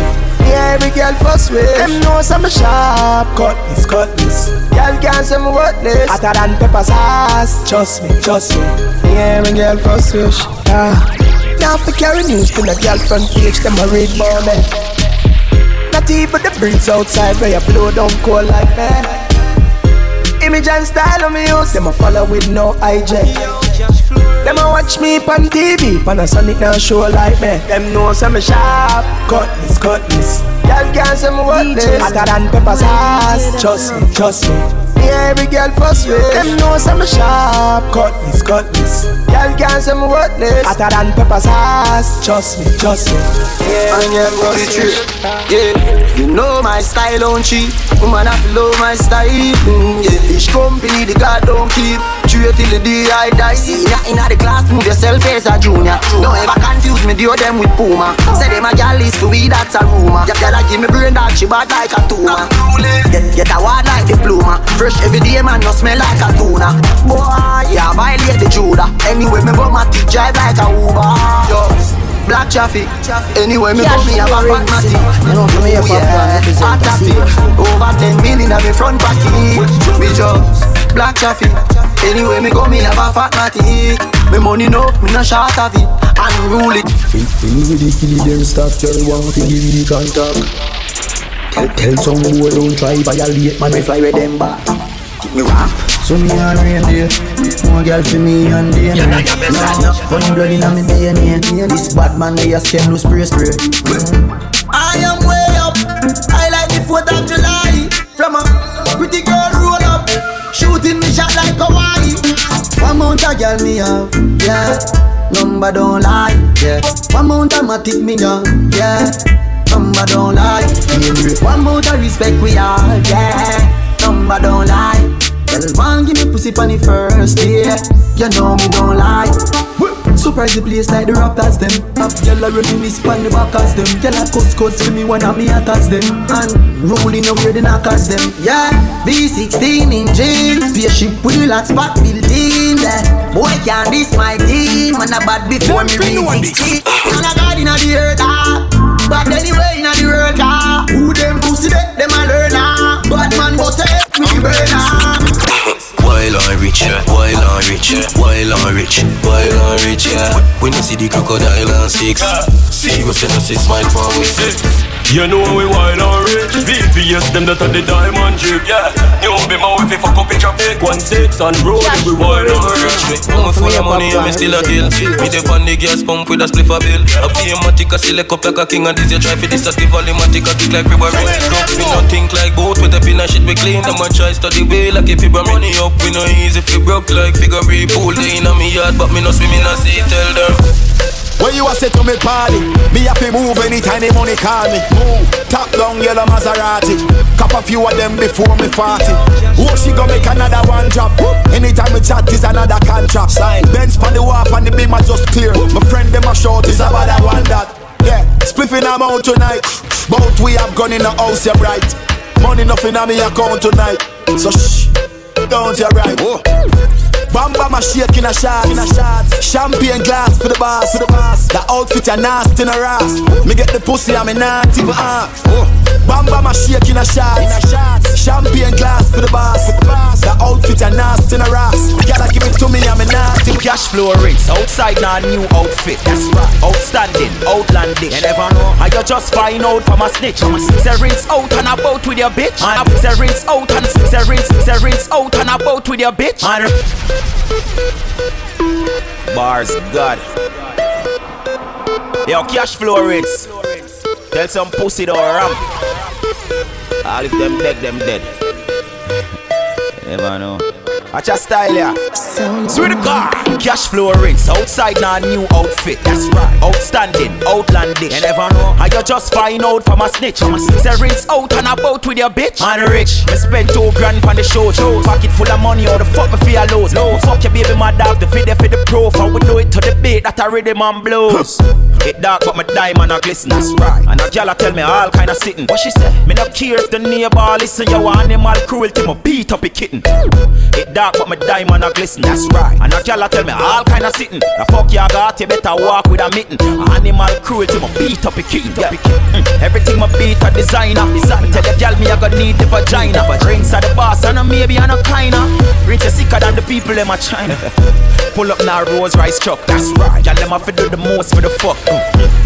Yeah, every girl fuss with. Them know some sharp. Cut this, cut this. Girl can't say me this. Hotter than pepper sauce. Trust me, trust me. Yeah, every girl fuss with. Ah. Now for carry news to the girl front page, them a read more. Not even the breeze outside where you blow down cold like me. Image and style of me use, them a follow with no hijack. Them a watch me on TV, Panasonic now show like me. Them know some sharp, cut this, cut this. Y'all can't say me what this. Hotter than pepper sauce, trust me, trust me. Yeah, every girl fuss with. Them know some sharp, cut this, cut this. Y'all can't say me what this. Hotter than pepper sauce, trust me, trust me. Yeah, and yeah, go the trip. Yeah, you know my style, don't cheat. Woman, I love my style. Mm, yeah, fish company, the God don't keep. True till the day I die. See ya in the class, move yourself as a junior. Don't ever confuse me, deal them with Puma. Say them a gal is for we, that's a rumor. Ya gal a give me brain that she bad like a tumor. Get, get a word like diploma. Fresh every day, man, no smell like a tuna. Boy, yeah, violate the Judah. Anyway, me go my teeth drive like a Uber. Just Black traffic. Anyway, me go me have a fat matty. Oh yeah, hot traffic. Over 10 million of me front pocket. Me just black traffic. Anyway, me go me have a fat matty. Me money no, me no short of it. Unruly. Anyway, they kill them stop, girl, want to give me contact. Tell, tell some boy don't try violate, man, me fly with them back. Me rap. So me and reindeer, more girl for me and day and night. Funny blood inna me DNA. This bad man they a scam loose spray spray. I am way up. I like the 4th of July. From a pretty girl roll up. Shooting me shot like Hawaii. One mount a girl me have, yeah. Number don't lie, yeah. One mount a matic me young, yeah. Number don't lie. One mount a respect we all, yeah. Number don't lie. Girl, one give me pussy pon the first day. You know me don't lie. Surprise the place like the Raptors them. Have gyal a reminisce pon the backers them. Gyal a cuss cuss for me when I me attacks them. And rolling over the knockers them. Yeah, V16 in jeans, spaceship with the spot built in. Yeah. Boy can't diss my team, man a bad before me reach 16. And I got inna the earth ah. But anyway inna the world ah. Who them pussy they, them a learn ah. Bad man but say we the burner. Wild and rich, yeah. wild and rich, yeah. wild and rich, wild and rich, yeah. When you see the crocodile and six, see you send us a smile for we You know we wild and rich VVS them that are the diamond drip Yeah. New be my wife fuck up in traffic One six and road we wild and rich I'm full of money and me still a kill Me dey on the gas pump with a spliff a bill. A BMatic a select up like a king. And this you try for this a stiff volumatic a kick like February Look me not think like boat. With a pin and shit we clean. Them a try study way like if we bring money up We no easy fi broke like figure pool They in me yard but me no swim in a sea tell them When you a say to me party, me happy move anytime the money call me. Move, top down yellow Maserati. Cop a few of them before me party. Oh, she go make another one drop. Anytime we chat is another contract. Sign. Benz pan the wharf and the beam are just clear. My friend them a short is about that one that. Yeah, spliffing I'm out tonight. Both we have gone in the house, yeah bright. Money nothing on me account tonight. So shh, don't you right. Bamba my shake in a shot, a. Champagne glass for the boss, for the boss. The outfit a nasty in a ass. Me get the pussy, I'm a not even ask. Bamba my shake in a shot, in a shot. Champagne glass for the boss. The outfit and nasty in a ras. Gotta give it to me, I'm a nasty. Cashflow Rinse, outside now new outfit. That's right. Outstanding, outlandish. You never know. I you just find out from a snitch. Say rinse out and about with your bitch. Say rinse out and say rinse, say rinse out and about with your bitch. Man. Bars, God. Yo, cash flow rates. Tell some pussy to ramp. All if them beg them dead. Never know. Watch your style, yeah. The car, Cashflow Rinse. Outside now, new outfit. That's right. Outstanding, outlandish. You never know. I you just find out from a snitch. Say rinse out and about with your bitch. Man rich. Me spend two grand on the show. show. Pocket full of money, or the fuck me feel lows. Low. Fuck your baby, my dog. The video for the proof. And we do it to the beat that I read man blows. it dark, but my diamond a glisten. That's right. And a gal tell me all kind of sitting. What she say? Me not care if the neighbor listen. Yo, animal cruelty, my beat up a kitten. It dark dark, but my diamond a glisten. That's right. And a gal tell me all kind of sitting. The fuck you got, you better walk with a mitten. Animal cruelty, my beat up a kitten. Yeah. Mm. Everything my beat a designer. Design. Tell the gal me I gonna need the vagina. But drinks are the boss, and maybe I'm not kinda. Rinse sicker than the people in my China. Pull up now, Rolls Royce truck. That's right. Y'all them have to do the most for the fuck. Mm.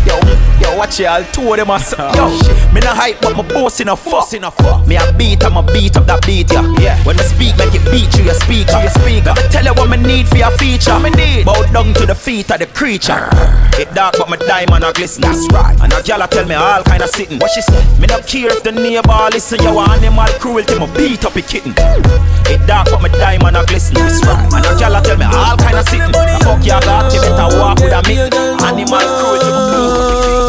Yo, yo, watch y'all two of them are Yo, me not hype, but my boss in a fuck. In a fuck. Me a beat, I'm a beat up that beat, yeah. yeah. When I speak, make it beat you, your speaker. You speaker. Me tell you what me need for your feature. Me need. Bow down to the feet of the creature. It dark, but my diamond a glisten. That's right. And a gal tell me all kind of sitting. What she say? Me not care if the neighbor listen. You Yo, animal cruelty, my beat up a kitten. It dark, but my diamond a glisten. That's right. And a gal tell me all kind of sitting. The fuck you got, you better walk with a mitt. Animal cruelty, my beat up a kitten.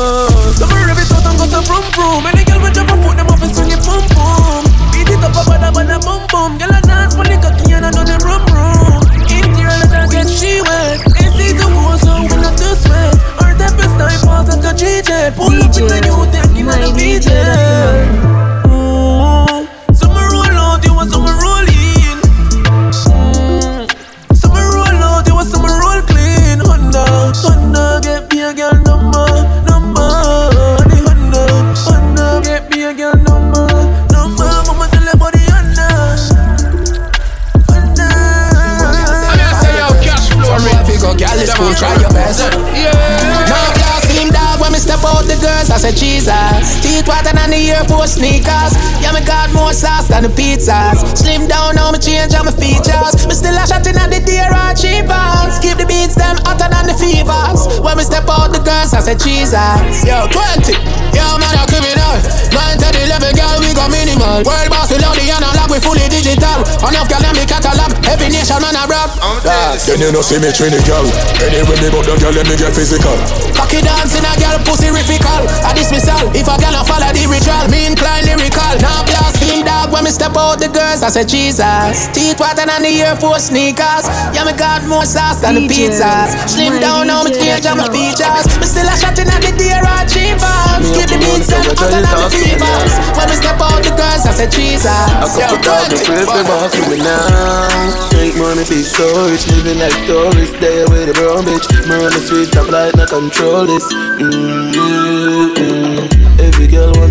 So me rev it out and go some vroom vroom. Any girl with jump a foot, them off and swing it boom boom. Beat it up a bada bada boom boom. Girl a dance when they cocky and I know room room. Like a G-Jet. Pull up with the new thing in the VJ. Summer roll out, you want summer roll in. Mm. Summer roll out, you want summer roll clean. Honda, Honda, get me a girl number, number. The Honda, Honda, get me a girl number, number. Mama tell her body Honda, Honda. Go, girl, let's go, try your best. Now, blast him dog when me step out the girls. I said Jesus. Teeth whiter than the Air Force sneakers. Yeah, me got more sauce than the pizzas. Slim down, now me change all my features. Me still a shot in at the deer or cheapers. Keep the beats them hotter than the fevers. When we step out the girls, I said Jesus. Yo, 20. Yo, man, a criminal. 9 to the 11, girl, we go minimal. World boss, we love the analog, we fully digital. Enough girl, them the catalog. Every nation, man, a rap. Then you know see me train the girl. Anyway me but the girl let me get physical. Cocky dancing a girl pussy rifical A dismissal If a girl a follow the ritual Me incline lyrical. Now blast him dog When me step out the girls I say Jesus. Teeth whiter than the Air Force sneakers. Yeah me got more sauce than the pizzas. Slim down now me change all my features. Me still a shot in at the deer or cheapers Keep the beats them hotter than the fevers When me step out the girls I say Jesus. A couple thousand friends they want for me now. Make money be so rich Living like tourists. There with a brown bitch. Me run the streets Stop light not control this. Mm-hmm.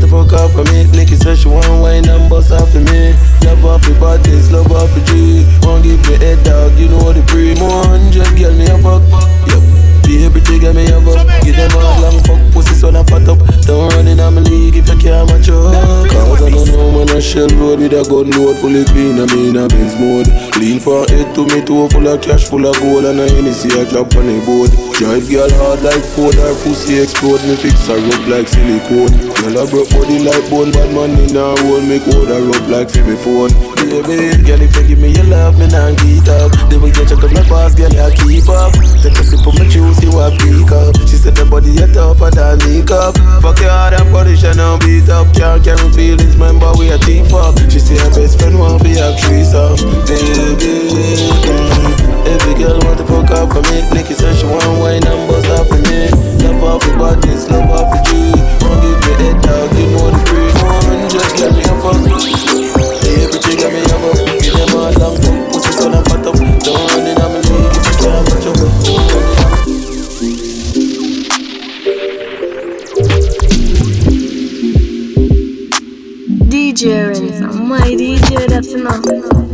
To fuck off for me. Nicky said she want wine and bust off for me. Love off the bodies, love off the G. Won't give me head dog, you know what the pre More hundred girl me a fuck. Yep Baby, trigger me a fuck. Give them all long fuck pussy so I fat up. Don't run in on my league if you can't match up. Cause I don't know man a shell road with a gun load fully clean I mean a Benz mode. Lean from head to me toe full of cash full of gold. And I a Hennessy a drop on the board Drive girl hard like Ford Her pussy explode Me fix her up like silicone. Girl a broke body like bone Bad man in a hole Make hold her up like for phone. Baby, girl if you give me your love Me nah get up. Then we get check up my boss Girl I keep up. Take a sip of my juice You a pick up. She said the body you tougher than makeup. Fuck your hard and body She now beat up. Can't carry feelings Remember we a team up. She say her best friend want be a threesome Baby mm, Every girl want to fuck up for me. Nicky said she want wine and bust off for me. Love off the bodies, love off the G. Won't give me head dog, you know the breed. One just get me a fuck. Baby, trigger me a fuck. Give them all long fuck Pussy so I'm fat up Don't run in on me league if you. Can't match up DJ Rinse, my DJ, that's enough.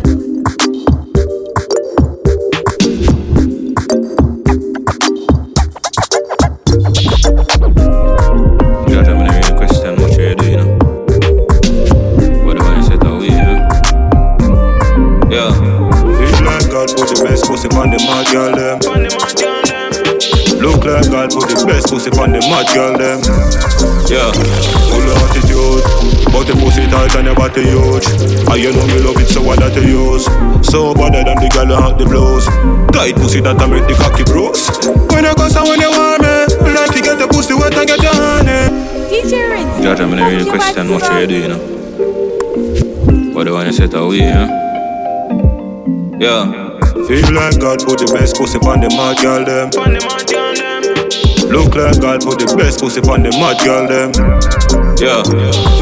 Pussy on the mad girl them. Yeah, full of attitude, but the pussy tight and your body huge. And you know me love it, so what that you use? So better than the girl who had the blows. Tight pussy that I make the cocky bruise. When you cuss and when you want me, like to get the pussy wet and get your honey. DJ Rinse. Judge, I'm gonna really question what you do, you know. What do I say to we, yeah? Yeah. Feel like God put the best pussy on the mad girl them. Look like God put the best pussy on the mad girl them. Yeah,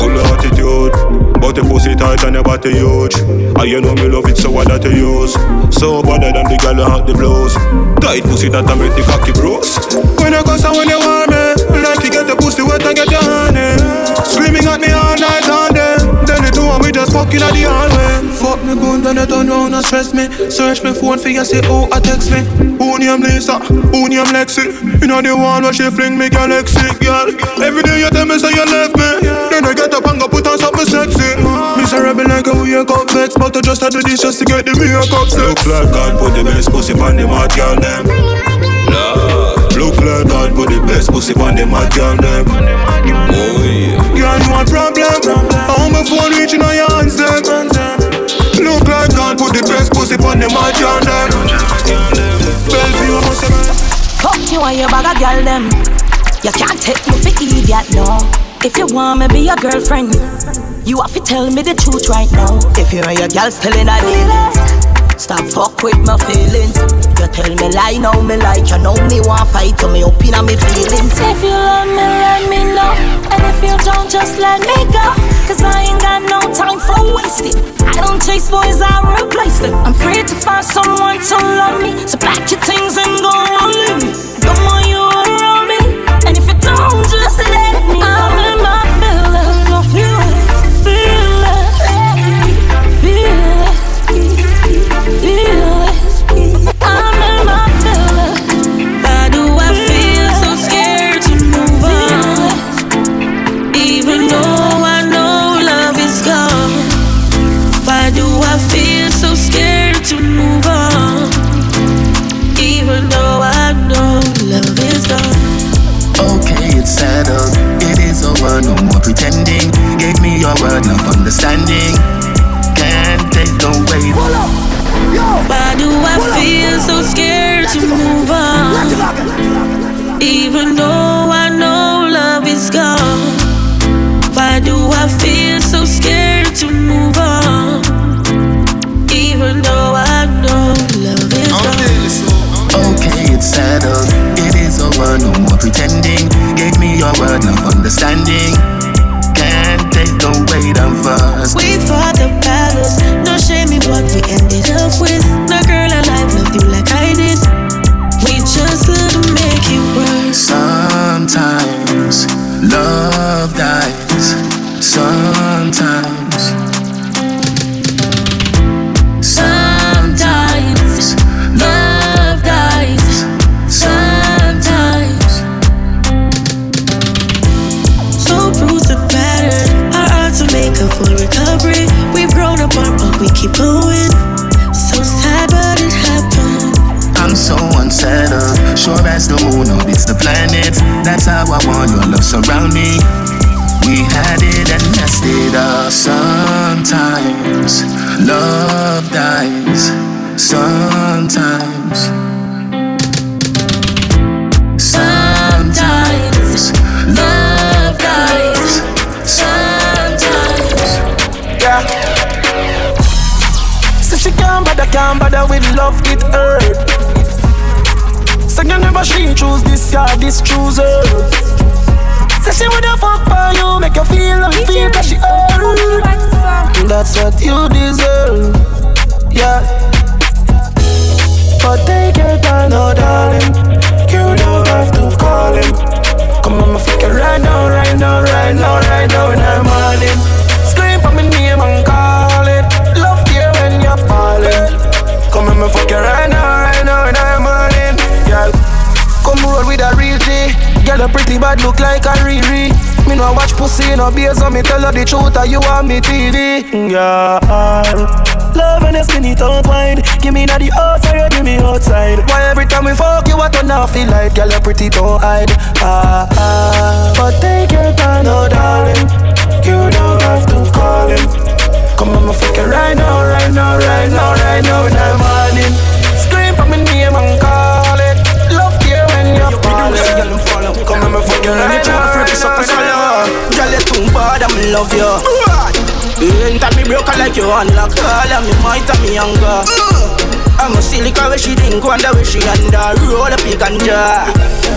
full attitude. But the pussy tight and your body huge. And you know me love it, so what that you use? So better than the who had the blows. Tight pussy that I make the cocky bruise. When you go and when you want me, like to get the pussy wet and get your honey. Screaming at me all night all day. Then the two and we just fucking at the hallway. Fuck me good, then they turn round and stress me. Search me phone for you, say, oh, I text me. Who name Lisa? Who name Lexi? You know the one where she fling me galaxy, girl. Every day you tell me say you left me. Then I get up and go put on something sexy. Miserable like a weird cup vex, but I just had to do this just to get the makeup sex. Look like God put the best pussy on the mad girl them. Lord. Look like God put the best pussy on the mad girl them. Oh yeah. Girl, you want problem? Want my phone reaching on your hands them. Look like God put the best pussy on the mad girl them. Bellevue, must. Fuck you and your bag of girl them. You can't take me for idiot, no. If you want me be your girlfriend, you have to tell me the truth right now. If you and your girls telling a deal, stop fuck with my feelings. You tell me lie, now me like you know me want fight to me open on me feelings. If you love me, let me know. And if you don't, just let me go. Cause I ain't got no time for wasting. I don't chase boys, I replace them. I'm free to find someone to love me. So pack your things and go on me. The understanding. Like a Riri. Me no watch pussy no beers, so me tell her the truth, or you want me TV. Yeah. Love and you spin it out wide. Give me the outside, you give me outside. Why every time we fuck you, I turn off feel like girl, you pretty don't hide. Ah ah. But take your time, no darling. You don't have to call him. Come on, my fucking right now, right now, right now, right now in the morning. Scream for me name and call it. Love here when you're falling. Come on, my fucking right now, right now. Girl, you too bad, I'm in love you. Anytime me broke, I like you unlock. All of me might and me younger. I'm a silly car where she drink, wonder where she under. Roll up your ganja.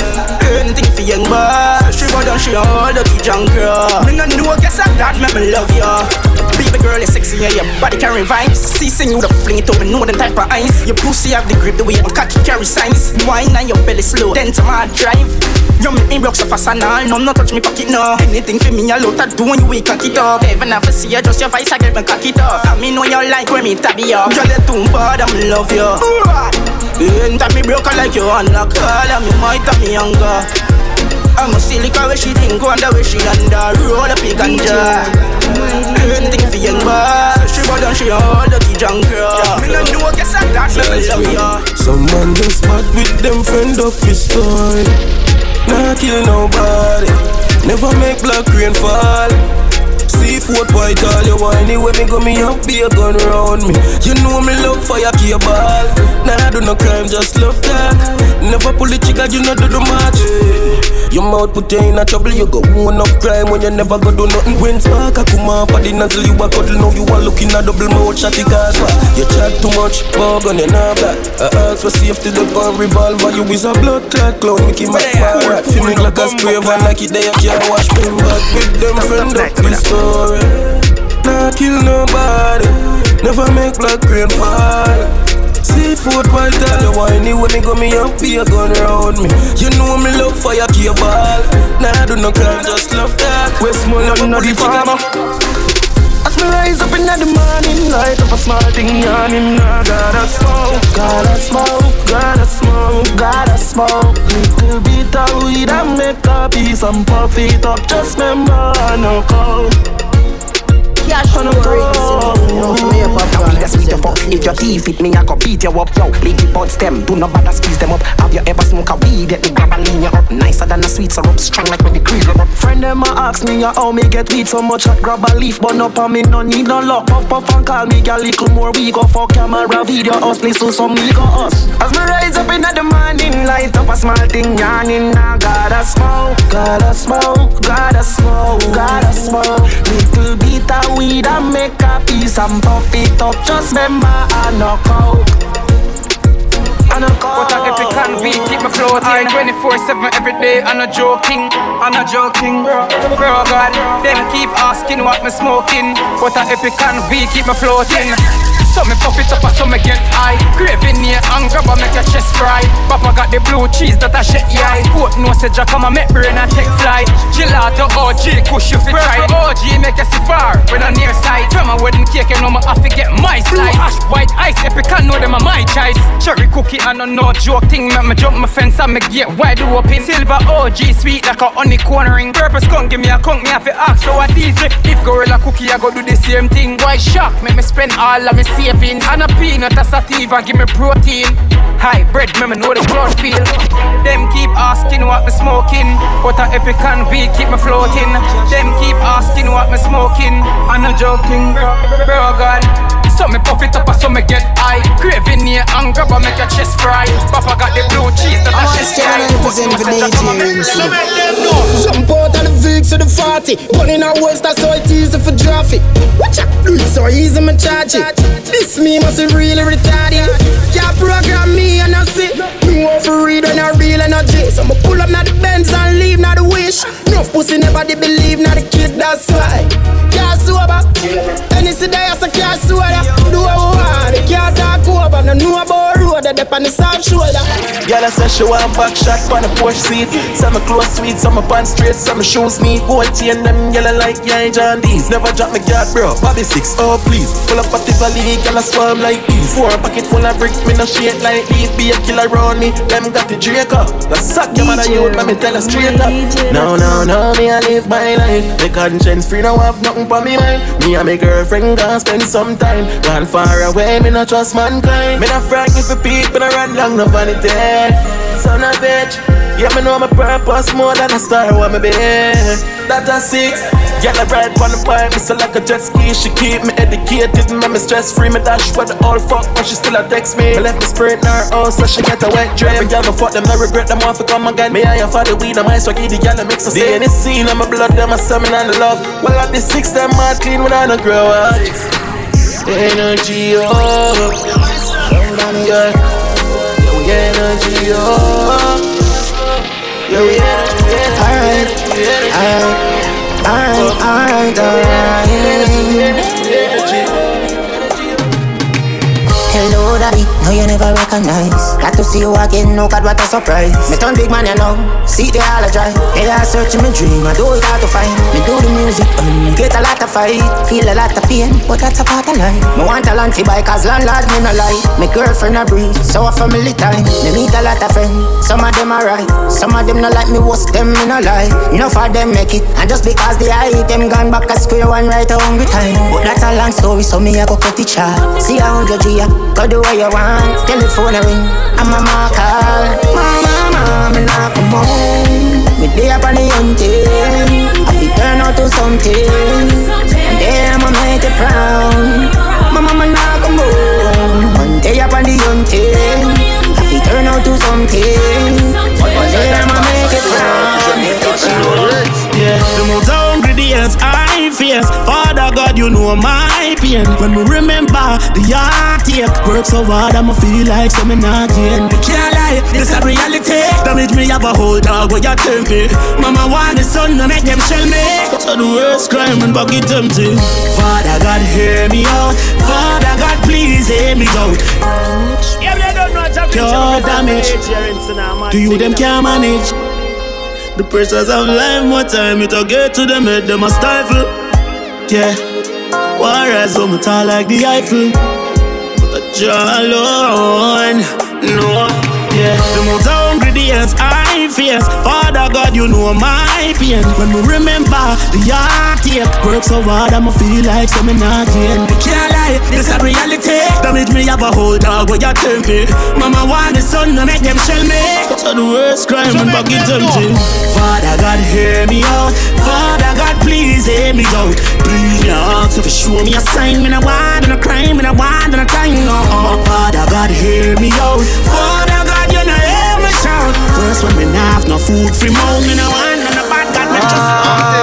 Anything for young boy. She go down, she all the junk girl. Me no know, guess I that make me love ya. Baby girl, you sexy, yeah, your body carry vibes. See, sing you the fling it up and know the type of eyes. Your pussy have the grip, the way your cocky carry signs. Wine and your belly slow, then to my drive. You make me rock so fast and all, no, no touch me pocket, no. Anything for me, I love that do when you wake cock it up. Even if I see you, just your voice, I get me cock it up. I mean, know you like when me tabby up. Girl, you too bad, I'm love you. Ah. Anytime me broke, I like you unlock. All of me might and me younger. I'm a silly car where she didn't think, wonder where she under. Roll up your ganja. Anything for young boy. She go down, she all the junk girl. Me no know, guess I got me love ya. Some man just mad with them friend up his story. Nah kill nobody. Never make black rain fall. Seafood white all you want. Anyway me go me up be a gun round me. You know me love fire cable Nah I do no crime just love that. Never pull the trigger you know do the match. Your mouth put you in a trouble You go own up crime when you never go do nothing. When spark a come up for the nozzle you a cuddle. Now you are looking at double mouth shotty cause You chat too much bug on your knob that I ask for safety the gun revolver You is a blood clot clown. Mickey Mac Feel me like a spray van like it there you can't wash me back With them friend up this story Nah kill nobody. Never make black rain fall. Seafood while tell you whiny. When me go me up be a gun around me. You know me love fire cable. Nah I do no crime just love that. Westmoreland, you know the farmer. Rise up in the morning, light up a small thing yawning. I gotta smoke, gotta smoke, gotta smoke, gotta smoke. Little bit of weed and make a piece and puff it up. Just remember, no cold. Cash on the You me, a pop Now we just sweet fuck. If your teeth fit me, I go beat you up. Yo, leave the buds them. Do not bother squeeze them up. Have you ever smoke a weed? Get the grab and lean you up. Nicer than a sweet syrup Strong like when the cream up Friend them a ask me how me get weed so much? I grab a leaf but up on me no need no luck. Puff puff and call me a little more we go for camera video us play so some me go us. As me rise up in the morning light up a small thing yawning I gotta smoke, gotta smoke, gotta smoke, gotta smoke. Little bit of weed and make a piece and puff it up. Just remember I no coke. I no coke. What a epic can be, keep me floating. 24-7 every day, I'm not joking. I'm not joking, bro, bro God Them keep asking what me smoking. What a epic can be, keep me floating so me puff it up so me get high. Craving near grab and make your chest fry Papa got the blue cheese that I shake yeah Put no say Jack come and make brain and take flight. Gelato OG, kush you fi try. OG make you see far when I'm near sight. From my wedding cake you know me have to get my slice. Ash white ice, epic I know them are my choice. Cherry cookie and a no joke thing. Make me jump my fence and me get wide open. Silver OG sweet like a honey cornering Purpose can't give me a conk me have to ask so what is it? If gorilla cookie I go do the same thing. Why shock? Make me spend all of me savings And a peanut a sativa give me protein. High bread me me know the blood feel. Them keep asking what me smoking What a epic and V keep me floating. Them keep asking what me smoking I'm not joking bro, bro God. So me puff it up and so me get high. Craving near and grab and make your chest fry Papa got the blue cheese that I chest fry Jump out of the Vicks to the 40 Gun in our waist, that's how it easy for traffic Watch out, do it so easy, me charge it. This me must be really retarded. Can't program me and I see. Me want for read when I real energy So me pull up now the Benz and leave now the wish. No pussy nobody believe now the kid, that's why. Can't sober Any see there, so can't sober Do what step on the soft shoulder. Girl, I say she want back shot on the Porsche seat. Some clothes sweet, some pants straight, some shoes neat. Gold chain them yellow like yeah, John D's. Never drop me guard, bro. Bobby six, oh please. Pull up at the valley, girl, I swarm like bees. Four pocket full of bricks, me no shit like these. Be a killer around me, them got the Drake up. The suck your mother youth, let me tell her straight up. No, no, no, me I live my life. The conscience free, now have nothing for me mind. Me and my girlfriend gonna spend some time. Gone far away, me not trust mankind. Me not frightened for people, I run long no vanity. Son of bitch. Yeah, me know my purpose more than a star, what me be. That a six. Girl, I ride on the bike, me so like a jet ski. She keep me educated, me me stress free. Me dash with the all fuck, but she still a text me. Me left me spirit in her house, so she get a wet dream. Every girl me fuck them, I regret them off to come again. Me I for the weed, I'm ice, so give the girl a mix of say. Any scene, I'm a blood, them a seven and the love. Well, at the six, them mad clean when I don't grow up. Energy, oh, yeah, energy, oh. Yeah, we Alright, alright, alright, alright. Hello, daddy. No, you never recognize. Got to see you again. No, God, what a surprise. Me turn big man, you know. See the all I drive. They are searching my dream. I do it hard to find. Me do the music. Um, get a lot of fight. Feel a lot of pain. But that's a part of life. Me want a land to. Cause landlord, me no lie. Me girlfriend a breathe. So a family time. Me meet a lot of friends. Some of them are right. Some of them no like me. What's them, me no lie. Enough of them make it. And just because they hate them gone back a square one right a hungry time. But that's a long story. So me I go cut it short. See how you G. Go do what you want. Telephone ring, I'm a ma call. Mama, mama, me not come home. Me day up on the hunting. I fi turn out to something. And then I'ma make it proud. Mama, me not come home. One day up on the hunting. I fi turn out to something. One day I'ma make it proud. The most hungry days I face. Father God, you know my pain. When we remember the heartache, work so hard, I'ma feel like some not gain. Can't lie, this a reality. Damage me have a whole dog where you tell me. Mama want the son to make them shell me. So the worst crime and bucket empty. Father God, hear me out. Father God, please hear me out. Yeah, they don't know what to Pure damage. To you them can't manage. The pressures of life, more time it will get to them head, them a stifle. Yeah, whereas I'm tall like the Eiffel, but I draw alone. No, yeah, the most hungry days I face. Father God, you know my pain. When we remember the heartache, work so hard, I'ma feel like some not gain. Can't lie, this a reality. Damage me have a whole dog where you tell me. Mama want the son to make them shell me. So the worst crime and bucket empty. Father God, hear me out. Father God, please hear me out. Please me ask if you show me a sign. Me no want no crime, me no want no time. No, oh, Father God, hear me out. Father God, you know hear me shout. First when me nah have no food for mouth, me no want no bad God, me just.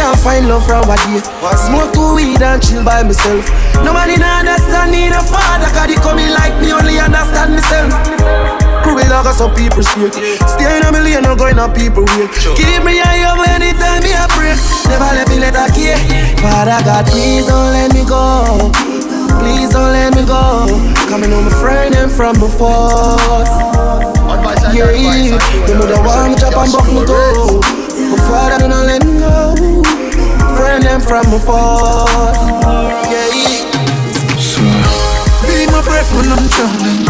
Can't find love from a day. Smoke two weed and chill by myself. Nobody nah understand me, no father, cause they come in like me, only understand myself. Cruel like some people speak. Stay in a million, no going on people way. Keep me high up anytime me a pray. Never let me let a care. Father God, please don't let me go. Please don't let me go. Coming on my friend and from before. Yeah, yeah. Them would have want me chop and buck me toe. Father, don't let me go. Friend them from before. Yeah, yeah. Be my breath when I'm drowning.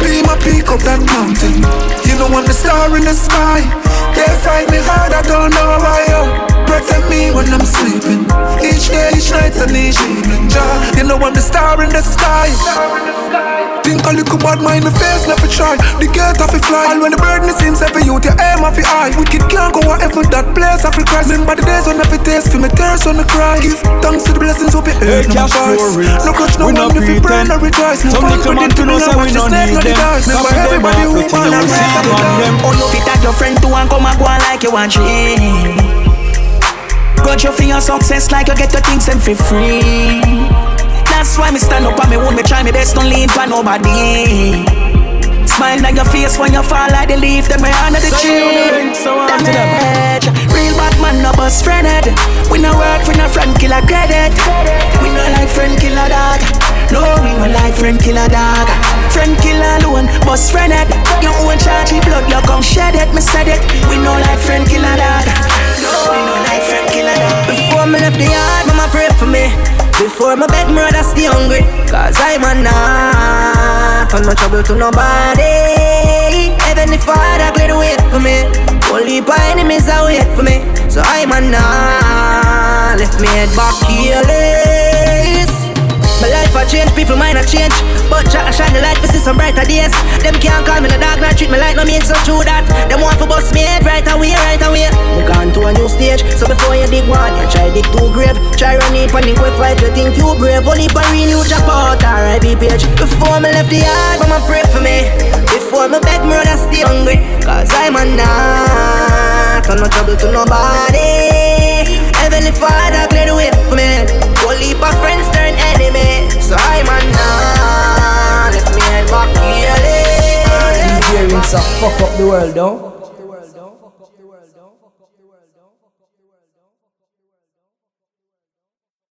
Be my peak that mountain. You know I'm the star in the sky. Fight me hard, I don't know why. Protect me when I'm sleeping. Each day, each night, and each evening. Jah, you know I'm the star in the sky. Think a little bad mind, my face never try. The gate off it fly. And when the burden seems heavy, you the aim off your eye. Wicked can't go wherever that place off it cry. Remember the days when every taste feel me tears when me cry. Give thanks to the blessings of your earth, no voice. No crush, no one if you burn or rejoice. No fun, but it to know say we no need them. Remember everybody who want to raise up them. Oh, no fit at your friend to and come and go on like you want dream. Got you for your success like you get your things them for free. That's why me stand up and me would me try me best, don't lean for nobody. Smile on your face when you fall like the leaf, then me under the tree. Damage. Real bad man, no bust friend head. We no work for no friend killer credit. We no like friend killer dog. No, we no like friend killer dog. Friend killer alone, boss friend it. Your own charge blood, you come shed it. Me said it. We no like friend killer dog. No, we no like friend killer dog. Before me left the yard, mama pray for me. Before my bed, mother stay hungry. Cause I'm a not on no trouble to nobody. Heavenly Father, clear the way for me. Only by enemies are wait for me. So I'm a not lift me head back careless. Life a change, people mind a change. But Jah shine the light for see some brighter days. Them can't call me the dark, not treat me like no mean so true that. Them want to bust me head right away, right away. We gone to a new stage, so before you dig one, you try dig two grave. Try run it, panic with fight, you think you brave. Only by drop out, R.I.P. page. Before me left the yard, mama pray for me. Before me beg I stay hungry. Cause I'm a not, no trouble to nobody. Heavenly Father, clear the way for me. Whole heap of friends turn enemy. So I'm a nah, let me head back here. These earrings are fuck up the world, though.